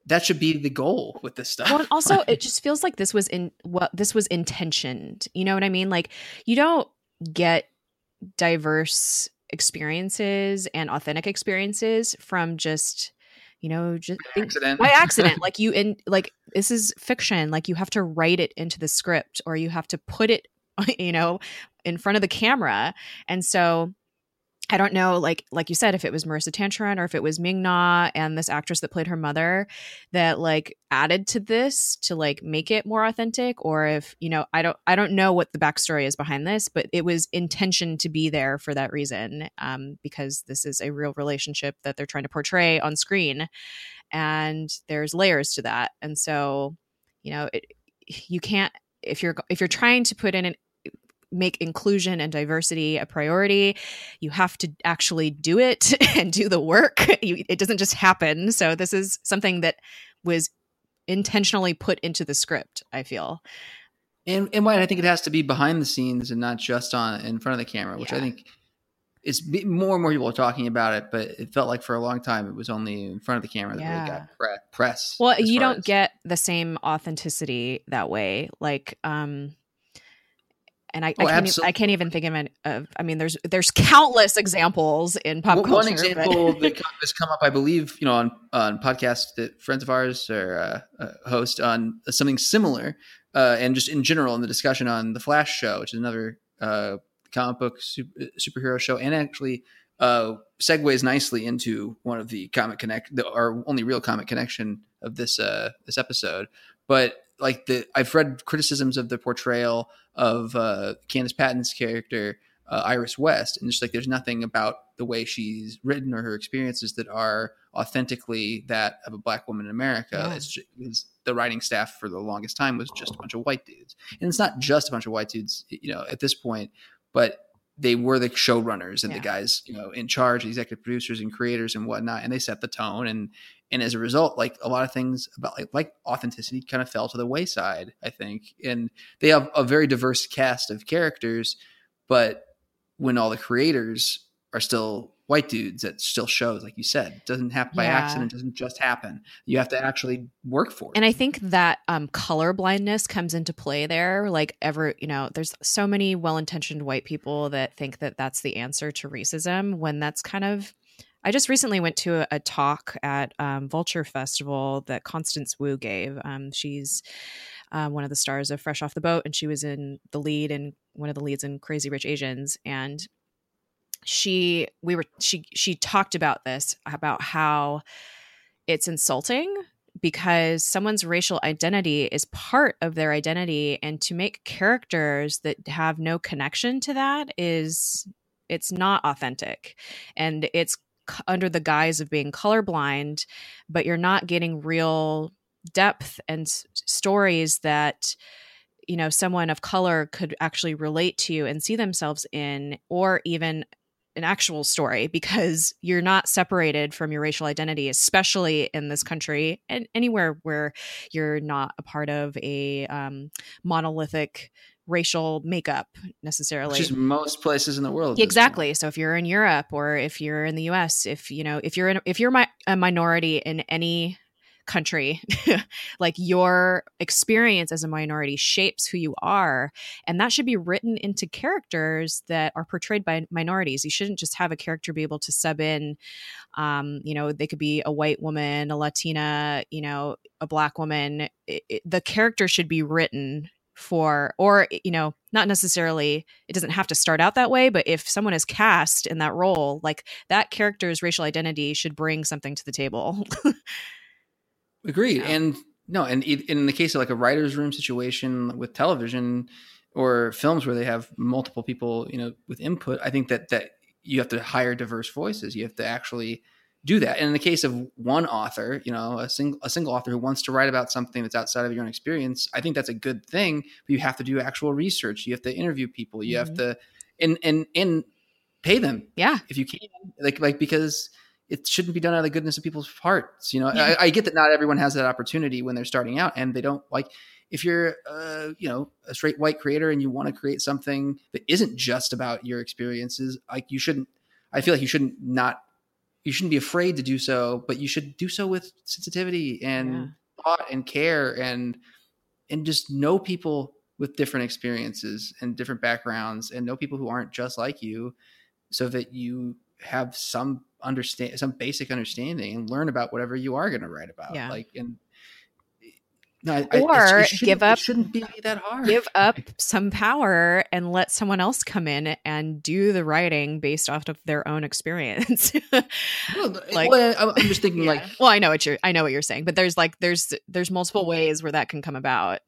that should be the goal with this stuff. Well, and also it just feels like this was in what well, this was intentioned. You know what I mean? Like you don't get diverse experiences and authentic experiences from just you know just by accident, by accident. like you in like this is fiction. Like you have to write it into the script or you have to put it you know in front of the camera. And so I don't know, like like you said, if it was Maurissa Tancharoen or if it was Ming Na and this actress that played her mother that like added to this to like make it more authentic, or if you know, I don't I don't know what the backstory is behind this, but it was intention to be there for that reason, um, because this is a real relationship that they're trying to portray on screen, and there's layers to that, and so you know, it, you can't if you're if you're trying to put in an make inclusion and diversity a priority. You have to actually do it and do the work. You, it doesn't just happen. So this is something that was intentionally put into the script. I feel. And and why I think it has to be behind the scenes and not just on in front of the camera, which yeah. I think is more and more people are talking about it. But it felt like for a long time it was only in front of the camera that yeah. really got pre- press. Well, you don't as- get the same authenticity that way. Like, um, and I, oh, I, can't, I, can't, even think of it. Of, I mean, there's there's countless examples in pop culture. One example but... that has come up, I believe, you know, on on podcasts that friends of ours or uh, uh, host on something similar, uh, and just in general in the discussion on the Flash show, which is another uh, comic book super, superhero show, and actually uh, segues nicely into one of the comic connect, the, our only real comic connection of this uh, this episode, but like the I've read criticisms of the portrayal of uh, Candice Patton's character uh, Iris West, and just like there's nothing about the way she's written or her experiences that are authentically that of a black woman in America. Yeah. It's, just, it's, the writing staff for the longest time was just a bunch of white dudes, and it's not just a bunch of white dudes, you know, at this point, but they were the showrunners and yeah. the guys, you know, in charge, executive producers and creators and whatnot, and they set the tone and and as a result like a lot of things about like like authenticity kind of fell to the wayside i think and they have a very diverse cast of characters but when all the creators are still white dudes that still shows like you said it doesn't happen by yeah. accident doesn't just happen you have to actually work for it and i think that um, color blindness comes into play there like ever you know there's so many well-intentioned white people that think that that's the answer to racism when that's kind of I just recently went to a, a talk at um, Vulture Festival that Constance Wu gave. Um, she's um, one of the stars of Fresh Off the Boat, and she was in the lead and one of the leads in Crazy Rich Asians. And she, we were, she, she talked about this about how it's insulting because someone's racial identity is part of their identity and to make characters that have no connection to that is it's not authentic. And it's under the guise of being colorblind but you're not getting real depth and s- stories that you know someone of color could actually relate to and see themselves in or even an actual story because you're not separated from your racial identity especially in this country and anywhere where you're not a part of a um, monolithic racial makeup necessarily Which is most places in the world. exactly so if you're in europe or if you're in the us if you know if you're in if you're mi- a minority in any country like your experience as a minority shapes who you are and that should be written into characters that are portrayed by minorities. You shouldn't just have a character be able to sub in um, you know they could be a white woman a latina you know a black woman. It, it, the character should be written for or you know not necessarily it doesn't have to start out that way but if someone is cast in that role like that character's racial identity should bring something to the table Agreed. Yeah. And no, and in the case of like a writer's room situation with television or films where they have multiple people, you know, with input, I think that that you have to hire diverse voices. You have to actually do that. And in the case of one author, you know, a single a single author who wants to write about something that's outside of your own experience, I think that's a good thing. But you have to do actual research. You have to interview people. You have Mhm. to and and and pay them yeah if you can like like because it shouldn't be done out of the goodness of people's hearts you know Yeah. I, I get that not everyone has that opportunity when they're starting out and they don't like if you're uh you know a straight white creator and you want to create something that isn't just about your experiences like you shouldn't i feel like you shouldn't not you shouldn't be afraid to do so but you should do so with sensitivity and Yeah. thought and care and and just know people with different experiences and different backgrounds and know people who aren't just like you so that you have some understand some basic understanding and learn about whatever you are going to write about Yeah. like and no, Or it shouldn't- give up- it shouldn't be that hard give up some power and let someone else come in and do the writing based off of their own experience Well, like- well, I'm just thinking Yeah. like well i know what you're i know what you're saying but there's like there's there's multiple ways where that can come about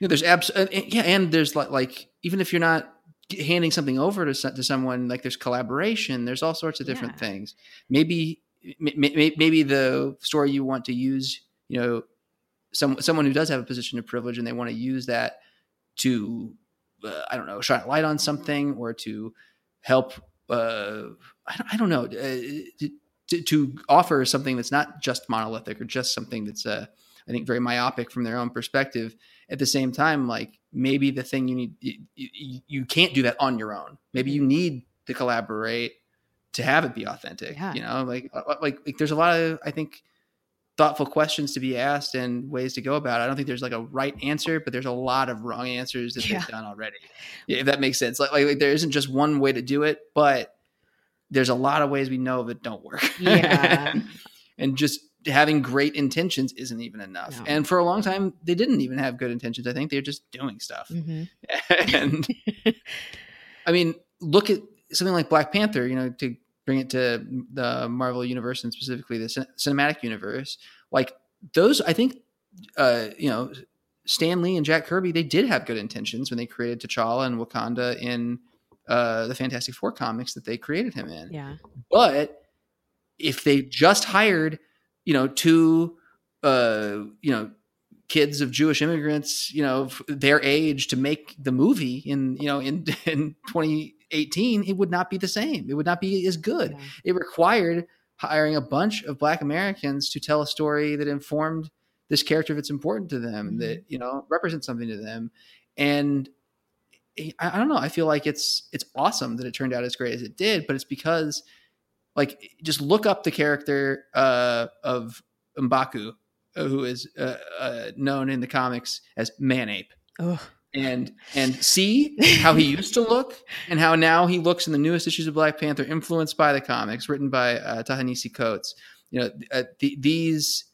you know, there's abs- and- yeah and there's like like even if you're not handing something over to, to someone like there's collaboration there's all sorts of different Yeah. things. Maybe maybe the story you want to use you know some someone who does have a position of privilege and they want to use that to uh, i don't know shine a light on something or to help uh i don't, I don't know uh, to, to offer something that's not just monolithic or just something that's uh i think very myopic from their own perspective. At the same time like maybe the thing you need you, you, you can't do that on your own maybe you need to collaborate to have it be authentic Yeah. you know like uh, like like there's a lot of i think thoughtful questions to be asked and ways to go about it. I don't think there's like a right answer, but there's a lot of wrong answers that Yeah. they've done already. Yeah, if that makes sense. Like, like, like there isn't just one way to do it, but there's a lot of ways we know that don't work. Yeah. and just having great intentions isn't even enough. No. And for a long time, they didn't even have good intentions. I think they're just doing stuff. Mhm. and I mean, look at something like Black Panther, you know, to bring it to the Marvel universe and specifically the cin- cinematic universe. Like those, I think, uh, you know, Stan Lee and Jack Kirby, they did have good intentions when they created T'Challa and Wakanda in uh, the Fantastic Four comics that they created him in. yeah But if they just hired, you know, two, uh, you know, kids of Jewish immigrants, you know, their age to make the movie in, you know, in in 2018, it would not be the same. It would not be as good. Yeah. It required hiring a bunch of Black Americans to tell a story that informed this character that's important to them, Mhm. that you know represents something to them, and I, I don't know. I feel like it's it's awesome that it turned out as great as it did, but it's because like just look up the character uh, of Mbaku, uh, who is uh, uh, known in the comics as Man Ape, Ugh. and and see how he used to look and how now he looks in the newest issues of Black Panther, influenced by the comics, written by uh, Ta-Nehisi Coates. You know, uh, the, these.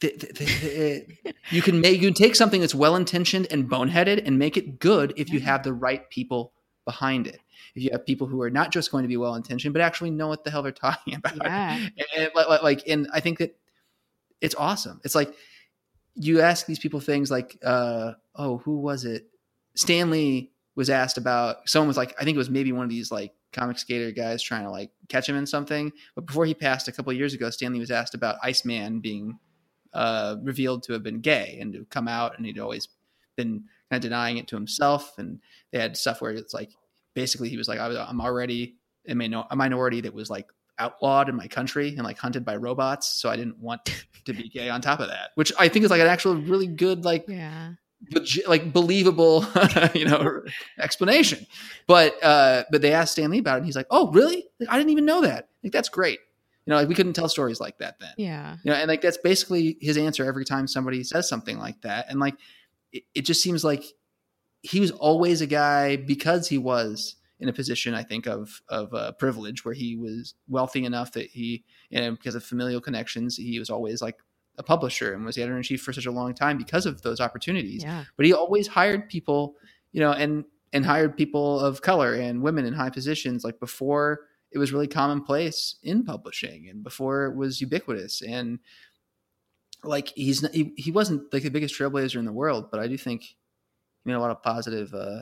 The, the, you can make you can take something that's well intentioned and boneheaded and make it good if you have the right people behind it. If you have people who are not just going to be well intentioned, but actually know what the hell they're talking about. Yeah. And, and, like, and I think that it's awesome. It's like you ask these people things like, uh, oh, who was it? Stan Lee was asked about. Someone was like, I think it was maybe one of these like comic skater guys trying to like catch him in something. But before he passed a couple years ago, Stan Lee was asked about Iceman being uh, revealed to have been gay and to come out, and he'd always been kind of denying it to himself. And they had stuff where it's like basically he was like, I was, I'm already a minority that was like outlawed in my country and like hunted by robots. So I didn't want to be gay on top of that, which I think is like an actual really good, like, yeah. like believable, you know, explanation. But, uh, but they asked Stan Lee about it and he's like, oh, really? Like, I didn't even know that. Like, that's great. You know, like we couldn't tell stories like that then. Yeah. You know, and like that's basically his answer every time somebody says something like that. And like, it, it just seems like he was always a guy because he was in a position, I think, of of uh, privilege where he was wealthy enough that he, and because of familial connections, he was always like a publisher and was the editor in chief for such a long time because of those opportunities. Yeah. But he always hired people, you know, and and hired people of color and women in high positions, like before it was really commonplace in publishing and before it was ubiquitous and like he's he, he wasn't like the biggest trailblazer in the world but i do think made a lot of positive uh,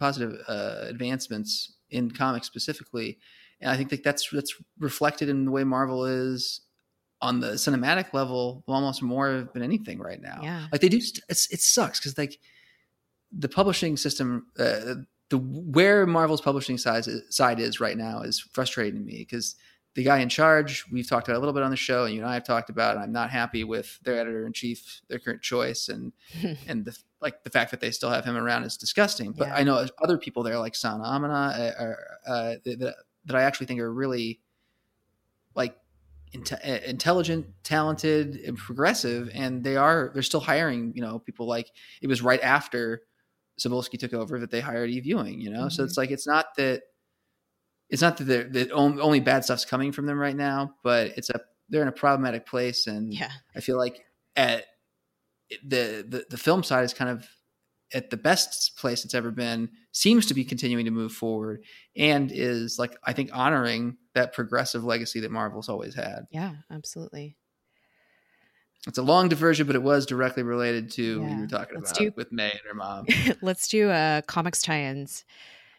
positive uh, advancements in comics specifically, and I think that that's that's reflected in the way Marvel is on the cinematic level almost more than anything right now. Yeah. Like they do, it's, it sucks because like the publishing system, uh, the where Marvel's publishing side side is right now is frustrating to me because the guy in charge we've talked about a little bit on the show and you and i have talked about i'm not happy with their editor in chief their current choice and and the like the fact that they still have him around is disgusting but yeah. i know other people there like Sana Amanat are, uh, that, that i actually think are really like in- intelligent talented and progressive and they are they're still hiring you know people like it was right after Cebulski took over that they hired Eve Ewing, you know? Mm-hmm. So it's like, it's not that it's not that the only bad stuff's coming from them right now, but it's a they're in a problematic place, and yeah. I feel like at the, the the film side is kind of at the best place it's ever been. Seems to be continuing to move forward, and is like I think honoring that progressive legacy that Marvel's always had. Yeah, absolutely. It's a long diversion, but it was directly related to yeah. what you were talking Let's about do, with May and her mom. Let's do uh, comics tie-ins.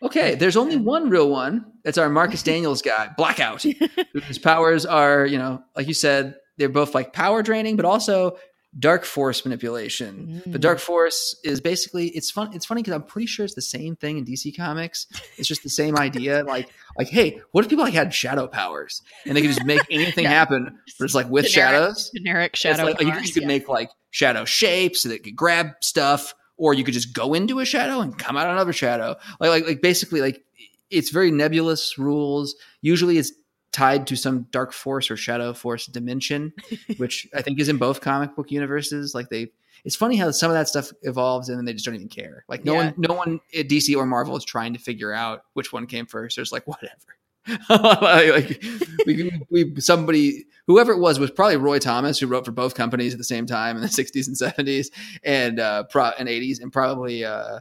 Okay, there's only one real one. It's our Marcus Daniels guy, Blackout. His powers are, you know, like you said, they're both like power draining, but also dark force manipulation. Mm. The dark force is basically it's fun. It's funny because I'm pretty sure it's the same thing in DC Comics. It's just the same idea. Like, like, hey, what if people like had shadow powers and they could just make anything yeah. happen, but it's like with generic, shadows, generic shadow. Like, powers, you, you, could yeah. make like shadow shapes so that could grab stuff or you could just go into a shadow and come out another shadow. Like like like basically like it's very nebulous rules. Usually it's tied to some dark force or shadow force dimension, which I think is in both comic book universes. Like they it's funny how some of that stuff evolves and then they just don't even care. Like no yeah. one no one at DC or Marvel is trying to figure out which one came first. There's like whatever. like we, we, somebody whoever it was was probably Roy Thomas who wrote for both companies at the same time in the 60s and 70s and uh pro and 80s and probably uh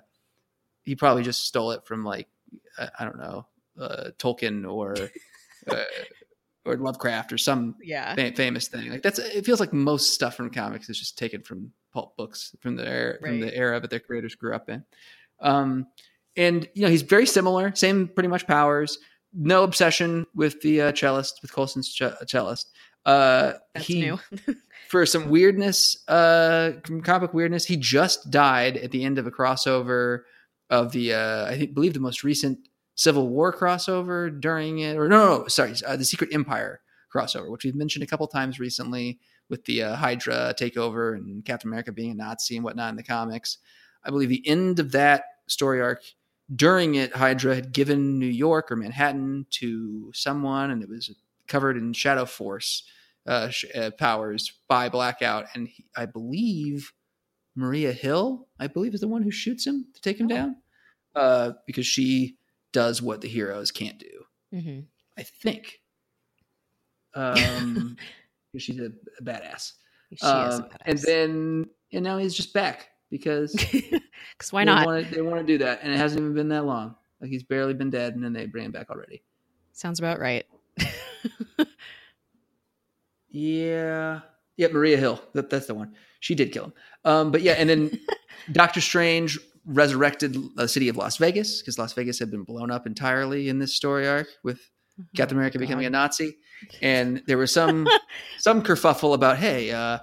he probably just stole it from like I, I don't know uh Tolkien or uh, or Lovecraft or some yeah. fam- famous thing. Like that's it feels like most stuff from comics is just taken from pulp books from the era, right. from the era that their creators grew up in. Um and you know he's very similar same pretty much powers no obsession with the uh, cellist with Coulson's ch- cellist. Uh, That's he, new. for some weirdness, uh, comic weirdness, he just died at the end of a crossover of the uh, I think believe the most recent Civil War crossover during it, or no, no, no sorry, uh, the Secret Empire crossover, which we've mentioned a couple times recently with the uh, Hydra takeover and Captain America being a Nazi and whatnot in the comics. I believe the end of that story arc during it, Hydra had given New York or Manhattan to someone, and it was covered in Shadow Force uh, sh- uh, powers by Blackout. And he, I believe Maria Hill, I believe, is the one who shoots him to take him oh. down, uh, because she does what the heroes can't do. Mm-hmm. I think. Um, because she's a, a badass. She um, is a badass. And then, and now he's just back because because why not? Wanna, they want to do that, and it hasn't even been that long. Like he's barely been dead, and then they bring him back already. Sounds about right. yeah, yeah, Maria Hill. That, that's the one. She did kill him. Um, but yeah, and then Doctor Strange resurrected the city of Las Vegas because Las Vegas had been blown up entirely in this story arc with oh, Captain America God. becoming a Nazi, and there was some some kerfuffle about, hey, uh,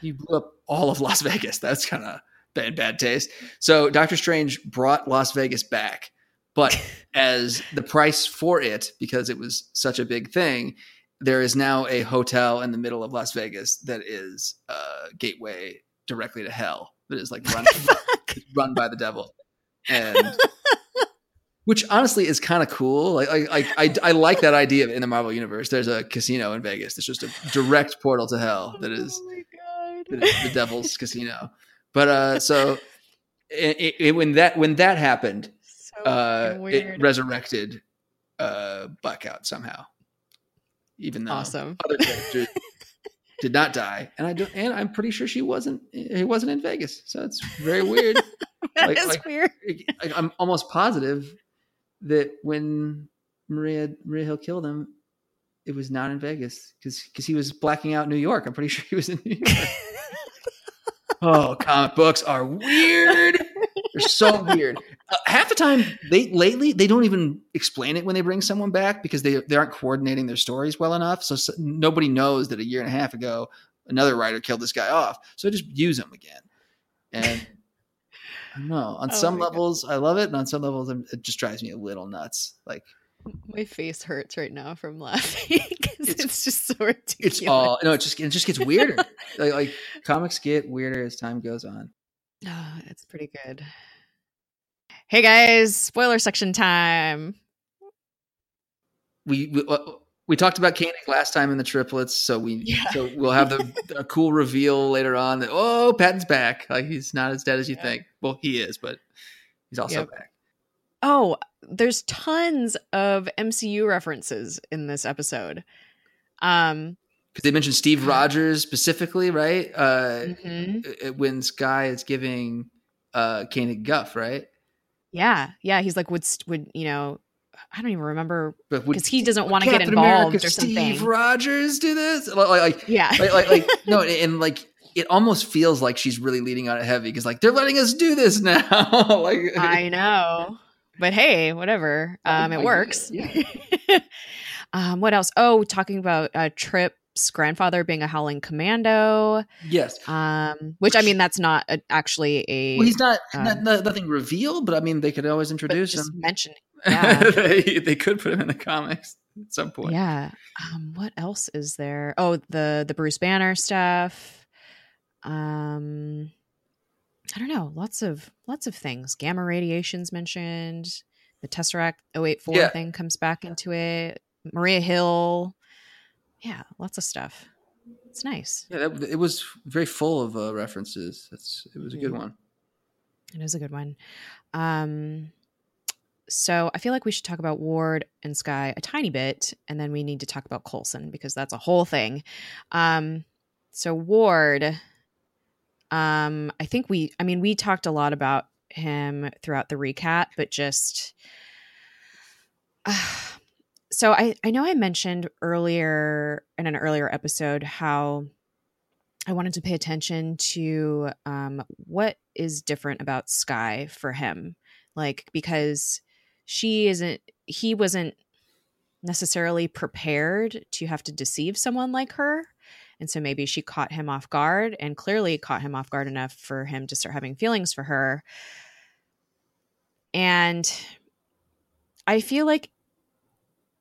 you blew up all of Las Vegas. That's kind of bad, bad taste. So Doctor Strange brought Las Vegas back, but as the price for it, because it was such a big thing, there is now a hotel in the middle of Las Vegas that is a gateway directly to hell. That is like run, run by the devil, and which honestly is kind of cool. Like, like, I, I like that idea in the Marvel universe. There's a casino in Vegas. It's just a direct portal to hell. That is, oh the, the devil's casino. But uh, so it, it, when that when that happened, so uh, it resurrected uh, Blackout somehow, even though awesome. other characters did not die, and I don't, and I'm pretty sure she wasn't. He wasn't in Vegas, so it's very weird. that like, is like, weird. I'm almost positive that when Maria Maria Hill killed him, it was not in Vegas because because he was blacking out New York. I'm pretty sure he was in New York. oh, comic books are weird. They're so weird. Uh, half the time, they lately they don't even explain it when they bring someone back because they they aren't coordinating their stories well enough. So, so nobody knows that a year and a half ago another writer killed this guy off. So just use him again. And I don't know. On oh some levels, God. I love it, and on some levels, it just drives me a little nuts. Like my face hurts right now from laughing because it's, it's, just so ridiculous. It's all no. It just it just gets weirder. like, like comics get weirder as time goes on. Oh, it's pretty good. Hey guys, spoiler section time. We, we uh, we talked about Koenig last time in the triplets, so we yeah. so we'll have the a cool reveal later on that oh Patton's back. Like he's not as dead as you yeah. think. Well, he is, but he's also yep. back. Oh, there's tons of MCU references in this episode. Um because they mentioned Steve Rogers specifically, right? Uh mm-hmm. when Skye is giving uh Koenig guff, right? Yeah, yeah. He's like, would would you know I don't even remember because he doesn't want to get involved America, or something. Steve Rogers do this, like, like yeah, like, like, like no, and like it almost feels like she's really leading on it heavy because like they're letting us do this now. like I know, but hey, whatever. Um, it works. Yeah. um, what else? Oh, talking about uh, Trip grandfather being a howling commando. Yes. Um, which I mean, that's not a, actually a. Well, he's not, um, not, not, nothing revealed, but I mean, they could always introduce him. Mention yeah. they, they could put him in the comics at some point. Yeah. Um, what else is there? Oh, the the Bruce Banner stuff. Um, I don't know. Lots of lots of things. Gamma radiations mentioned. The Tesseract 084 yeah. thing comes back into it. Maria Hill. Yeah, lots of stuff. It's nice. Yeah, that, it was very full of uh, references. That's it was a good mm-hmm. one. It is a good one. Um, so I feel like we should talk about Ward and Skye a tiny bit, and then we need to talk about Coulson because that's a whole thing. Um, so Ward, um, I think we, I mean, we talked a lot about him throughout the recap, but just, uh, so I, I know I mentioned earlier in an earlier episode how I wanted to pay attention to um, what is different about Skye for him, like because she isn't he wasn't necessarily prepared to have to deceive someone like her and so maybe she caught him off guard and clearly caught him off guard enough for him to start having feelings for her and i feel like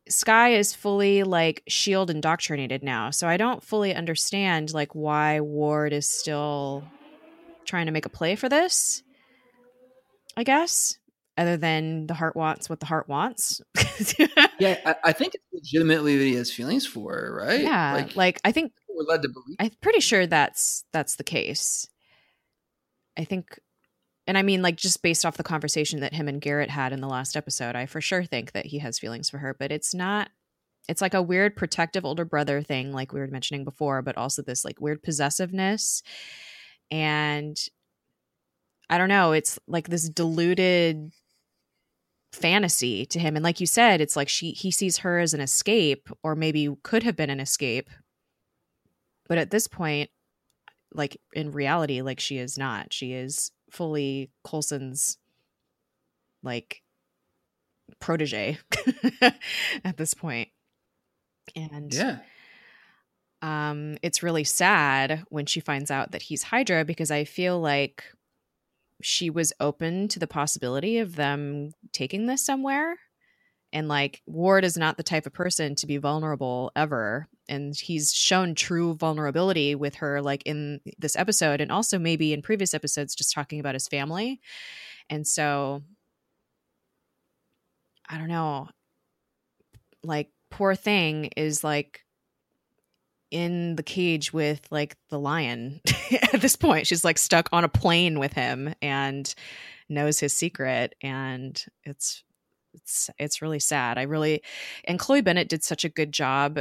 Skye is fully like shield indoctrinated now so i don't fully understand like why ward is still trying to make a play for this i guess other than the heart wants what the heart wants. yeah, I, I, think it's legitimately that he has feelings for her, right? Yeah, like, like I think we're led to believe. I'm pretty sure that's that's the case. I think and I mean, like, just based off the conversation that him and Garrett had in the last episode, I for sure think that he has feelings for her, but it's not, it's like a weird protective older brother thing, like we were mentioning before, but also this like weird possessiveness. And I don't know, it's like this diluted fantasy to him. And like you said, it's like she, he sees her as an escape, or maybe could have been an escape. But at this point, like in reality, like she is not. She is fully Coulson's like protege at this point. And yeah. Um it's really sad when she finds out that he's Hydra because I feel like she was open to the possibility of them taking this somewhere. And like Ward is not the type of person to be vulnerable ever. And he's shown true vulnerability with her like in this episode and also maybe in previous episodes just talking about his family. And so i don't know. Like poor thing is like in the cage with like the lion at this point. She's like stuck on a plane with him and knows his secret. And it's it's it's really sad i really and chloe Bennet did such a good job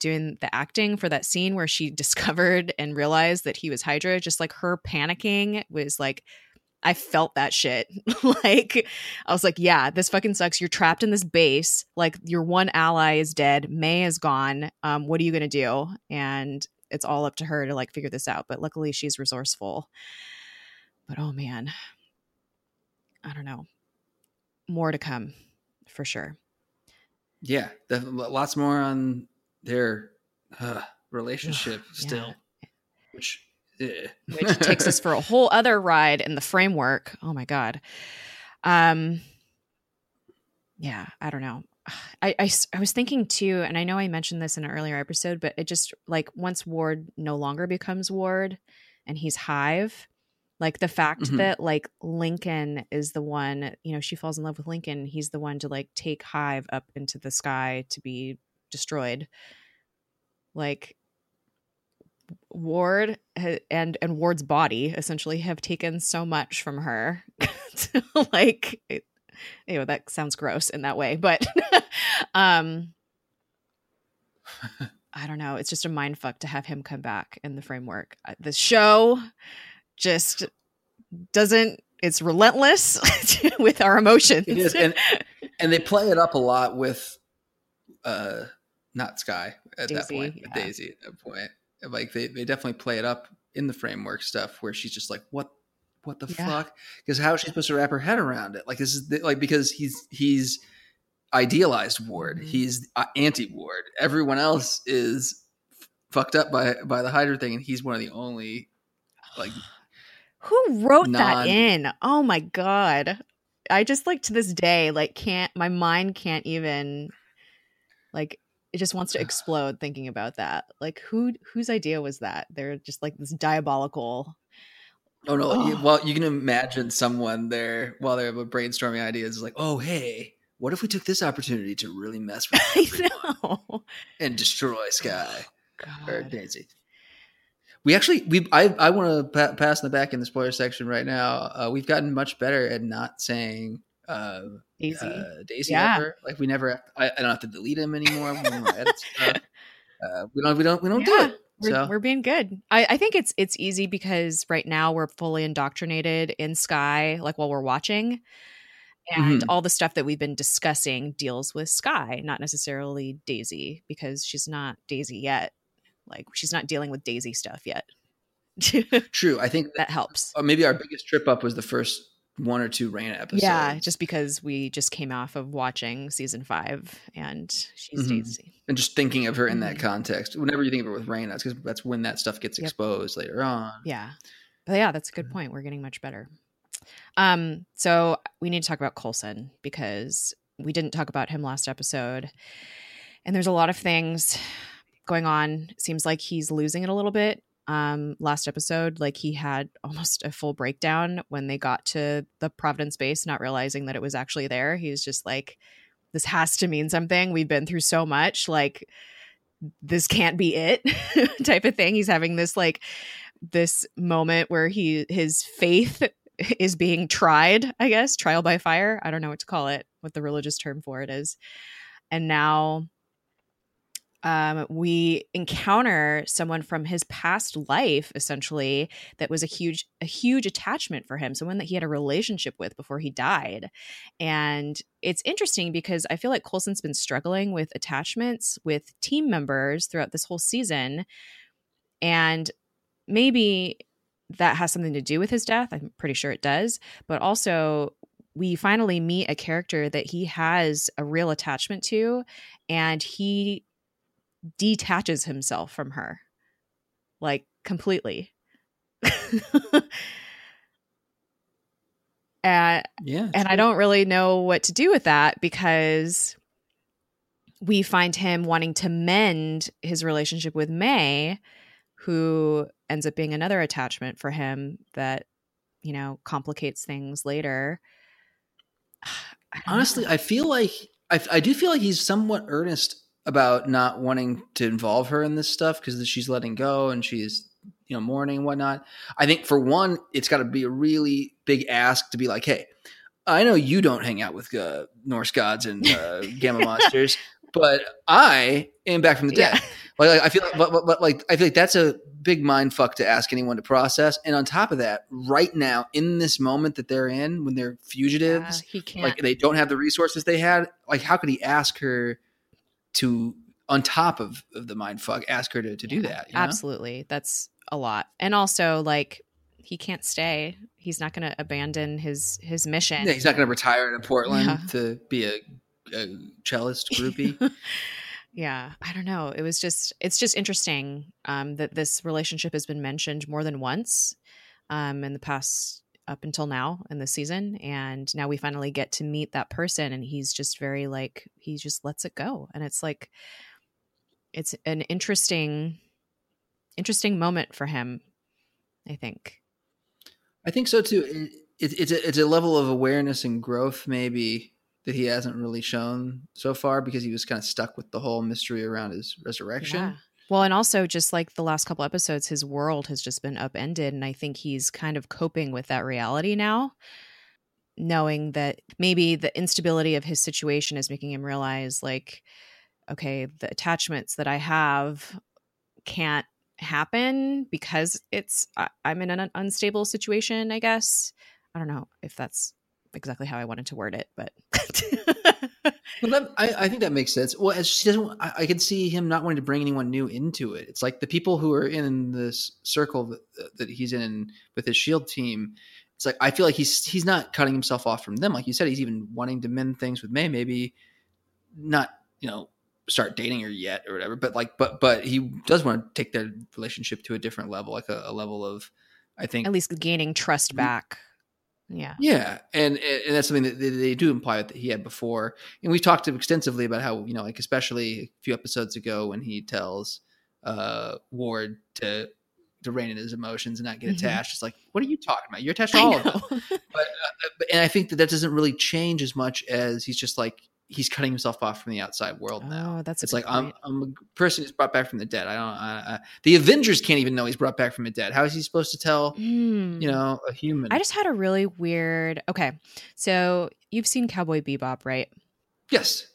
doing the acting for that scene where she discovered and realized that he was Hydra, just like her panicking was like, I felt that shit. like, I was like, yeah, this fucking sucks. You're trapped in this base. Like, your one ally is dead. May is gone. Um, what are you going to do? And it's all up to her to like figure this out. But luckily, she's resourceful. But oh man, I don't know. More to come for sure. Yeah, lots more on their uh, relationship still, yeah. which eh. which takes us for a whole other ride in the framework. Oh my god. Um. Yeah, I don't know. I, I, I was thinking too, and I know I mentioned this in an earlier episode, but it just like once Ward no longer becomes Ward and he's Hive, like the fact mm-hmm. that like Lincoln is the one, you know, she falls in love with Lincoln. He's the one to like take Hive up into the sky to be destroyed like Ward and and Ward's body essentially have taken so much from her. like, it, you know, that sounds gross in that way, but um, I don't know. It's just a mind fuck to have him come back in the framework. Uh, the show just doesn't. It's relentless with our emotions. It is, and and they play it up a lot with uh not Skye at Daisy, that point, yeah. Daisy at that point. Like they, they definitely play it up in the framework stuff where she's just like, what, what the yeah. fuck? Because how is she supposed to wrap her head around it? Like this is the, like because he's he's idealized Ward, mm-hmm. he's uh, anti Ward. Everyone else is fucked up by by the Hydra thing, and he's one of the only like. Who wrote non- that in? Oh my god. I just like to this day like can't my mind can't even like it just wants to explode thinking about that. Like who whose idea was that? They're just like this diabolical Oh no! Oh. well, you can imagine someone there while they're brainstorming ideas, like, "Oh, hey, what if we took this opportunity to really mess with I know. and destroy Skye oh, or Daisy?" We actually, we I I want to pa- pass in the back in the spoiler section right now. Uh, we've gotten much better at not saying uh, Daisy. Uh, Daisy yeah. ever. Like we never. I, I, don't have to delete him anymore. we don't. Uh, we don't. We don't. We don't yeah. do it. We're, so. we're being good. I, I think it's it's easy because right now we're fully indoctrinated in Skye, like while we're watching, and mm-hmm. all the stuff that we've been discussing deals with Skye, not necessarily Daisy, because she's not Daisy yet. Like she's not dealing with Daisy stuff yet. True. I think that helps. Uh, maybe our biggest trip up was the first one or two Raina episodes. Yeah, just because we just came off of watching season five and she's mm-hmm. Daisy. And just thinking of her in that mm-hmm. context. Whenever you think of her with Raina, it's because that's when that stuff gets yep. exposed later on. Yeah. But yeah, that's a good point. We're getting much better. Um, so we need to talk about Coulson because we didn't talk about him last episode. And there's a lot of things going on. Seems like he's losing it a little bit um last episode like he had almost a full breakdown when they got to the providence base not realizing that it was actually there he was just like this has to mean something we've been through so much like this can't be it type of thing he's having this like this moment where he his faith is being tried, I guess, trial by fire. I don't know what to call it, what the religious term for it is. And now um, we encounter someone from his past life essentially that was a huge a huge attachment for him someone that he had a relationship with before he died. And it's interesting because i feel like coulson's been struggling with attachments with team members throughout this whole season. And maybe that has something to do with his death. I'm pretty sure it does. But also we finally meet a character that he has a real attachment to and he detaches himself from her like completely. And yeah and i don't really know what to do with that because we find him wanting to mend his relationship with may who ends up being another attachment for him that you know complicates things later. I honestly know. i feel like I, I do feel like he's somewhat earnest about not wanting to involve her in this stuff because she's letting go and she's you know mourning and whatnot. I think for one, it's got to be a really big ask to be like, hey, I know you don't hang out with uh, Norse gods and uh, gamma monsters, but I am back from the dead. Yeah. Like, I feel, like, but, but, but, like I feel like that's a big mind fuck to ask anyone to process. And on top of that, right now in this moment that they're in, when they're fugitives, yeah, he can't. like they don't have the resources they had. Like, how could he ask her? To on top of, of the mind fuck ask her to, to do that absolutely. That's a lot. And also like he can't stay. He's not going to abandon his his mission. Yeah, he's not going to retire in portland yeah. to be a, a cellist groupie. Yeah i don't know. It was just it's just interesting um, that this relationship has been mentioned more than once um, in the past up until now in the season and now we finally get to meet that person and he's just very like he just lets it go and it's like it's an interesting interesting moment for him i think. I think so too. It, it's a, it's a level of awareness and growth maybe that he hasn't really shown so far because he was kind of stuck with the whole mystery around his resurrection. Yeah. Well, and also just like the last couple episodes, his world has just been upended. And I think he's kind of coping with that reality now, knowing that maybe the instability of his situation is making him realize, like, okay, the attachments that I have can't happen because it's, I, I'm in an unstable situation, I guess. I don't know if that's exactly how I wanted to word it, but. well, that, I, I, think that makes sense. Well, as she doesn't, I, I, can see him not wanting to bring anyone new into it. It's like the people who are in this circle that, that he's in with his shield team. It's like I feel like he's he's not cutting himself off from them. Like you said, he's even wanting to mend things with May. Maybe not, you know, start dating her yet or whatever. But like, but but he does want to take their relationship to a different level, like a, a level of, I think, at least gaining trust mm-hmm. back. Yeah. Yeah. And and that's something that they do imply that he had before. And we've talked extensively about how, you know, like especially a few episodes ago when he tells uh Ward to to rein in his emotions and not get mm-hmm. attached. It's like, what are you talking about? You're attached to all of them. But, uh, and I think that that doesn't really change as much as he's just like, he's cutting himself off from the outside world now. Oh, that's it's like I'm, I'm a person who's brought back from the dead. I don't. I, I, the Avengers can't even know he's brought back from the dead. How is he supposed to tell? Mm. You know, a human. I just had a really weird. Okay, so you've seen Cowboy Bebop, right? Yes.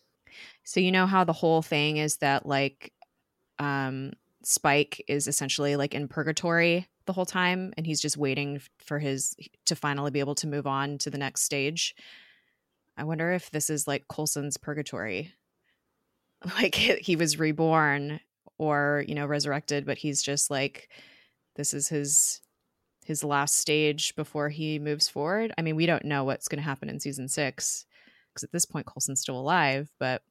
So you know how the whole thing is that like, um, Spike is essentially like in purgatory the whole time, and he's just waiting for his to finally be able to move on to the next stage. I wonder if this is like Coulson's purgatory. Like he was reborn or, you know, resurrected, but he's just like this is his his last stage before he moves forward. I mean, we don't know what's going to happen in season 6 because at this point Coulson's still alive, but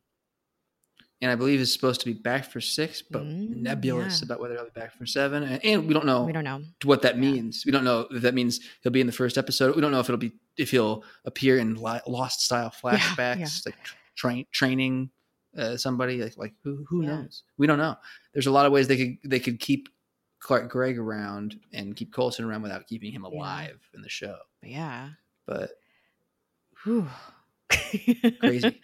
and I believe is supposed to be back for six, but mm, nebulous yeah. about whether he'll be back for seven. And, and, we don't know. We don't know what that means. We don't know if that means he'll be in the first episode. We don't know if it'll be if he'll appear in Lost style flashbacks, yeah, yeah. like tra- training uh, somebody. Like like who who knows? We don't know. There's a lot of ways they could they could keep Clark Gregg around and keep Coulson around without keeping him alive in the show. Yeah, but Whew. crazy.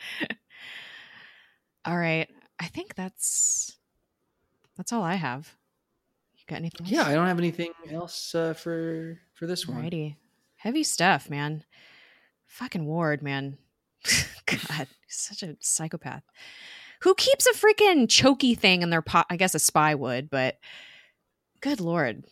All right. I think that's that's all I have. You Got anything? Else? Yeah, I don't have anything else uh, for for this one. Alrighty. Heavy stuff, man. Fucking Ward, man. God, he's such a psychopath. Who keeps a freaking choky thing in their pot? I guess a spy would, but good lord.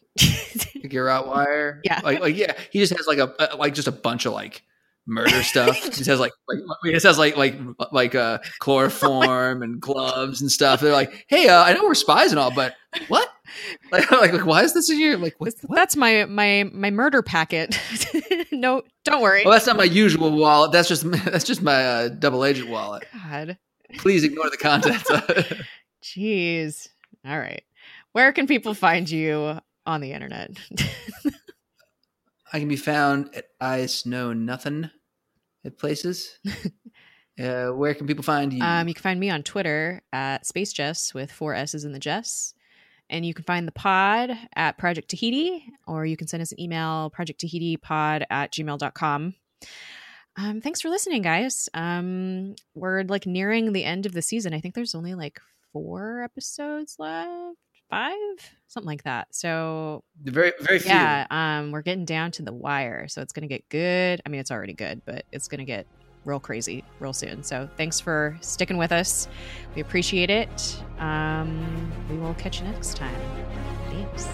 Like your Rottweiler. Yeah. Like, like yeah, he just has like a uh, like just a bunch of like murder stuff. It has like like just has like like like uh chloroform and gloves and stuff. They're like, hey, uh, I know we're spies and all, but what? Like, like, like why is this in here? Like what? what? That's my my my murder packet. no, don't worry. Well, that's not my usual wallet. That's just that's just my uh, double agent wallet. God. Please ignore the contents. Jeez. All right. Where can people find you on the internet? I can be found at I Know Nothing at places. uh, where can people find you? um, you can find me on Twitter at Space Jess with four S's in the Jess. And you can find the pod at Project Tahiti, or you can send us an email, projecttahitipod at gmail.com. Um, thanks for listening, guys. Um, we're like nearing the end of the season. I think there's only like four episodes left, five, something like that. So very very few. yeah, um, we're getting down to the wire, so it's gonna get good. I mean, it's already good, but it's gonna get real crazy real soon. So thanks for sticking with us. We appreciate it. Um, we will catch you next time. Thanks.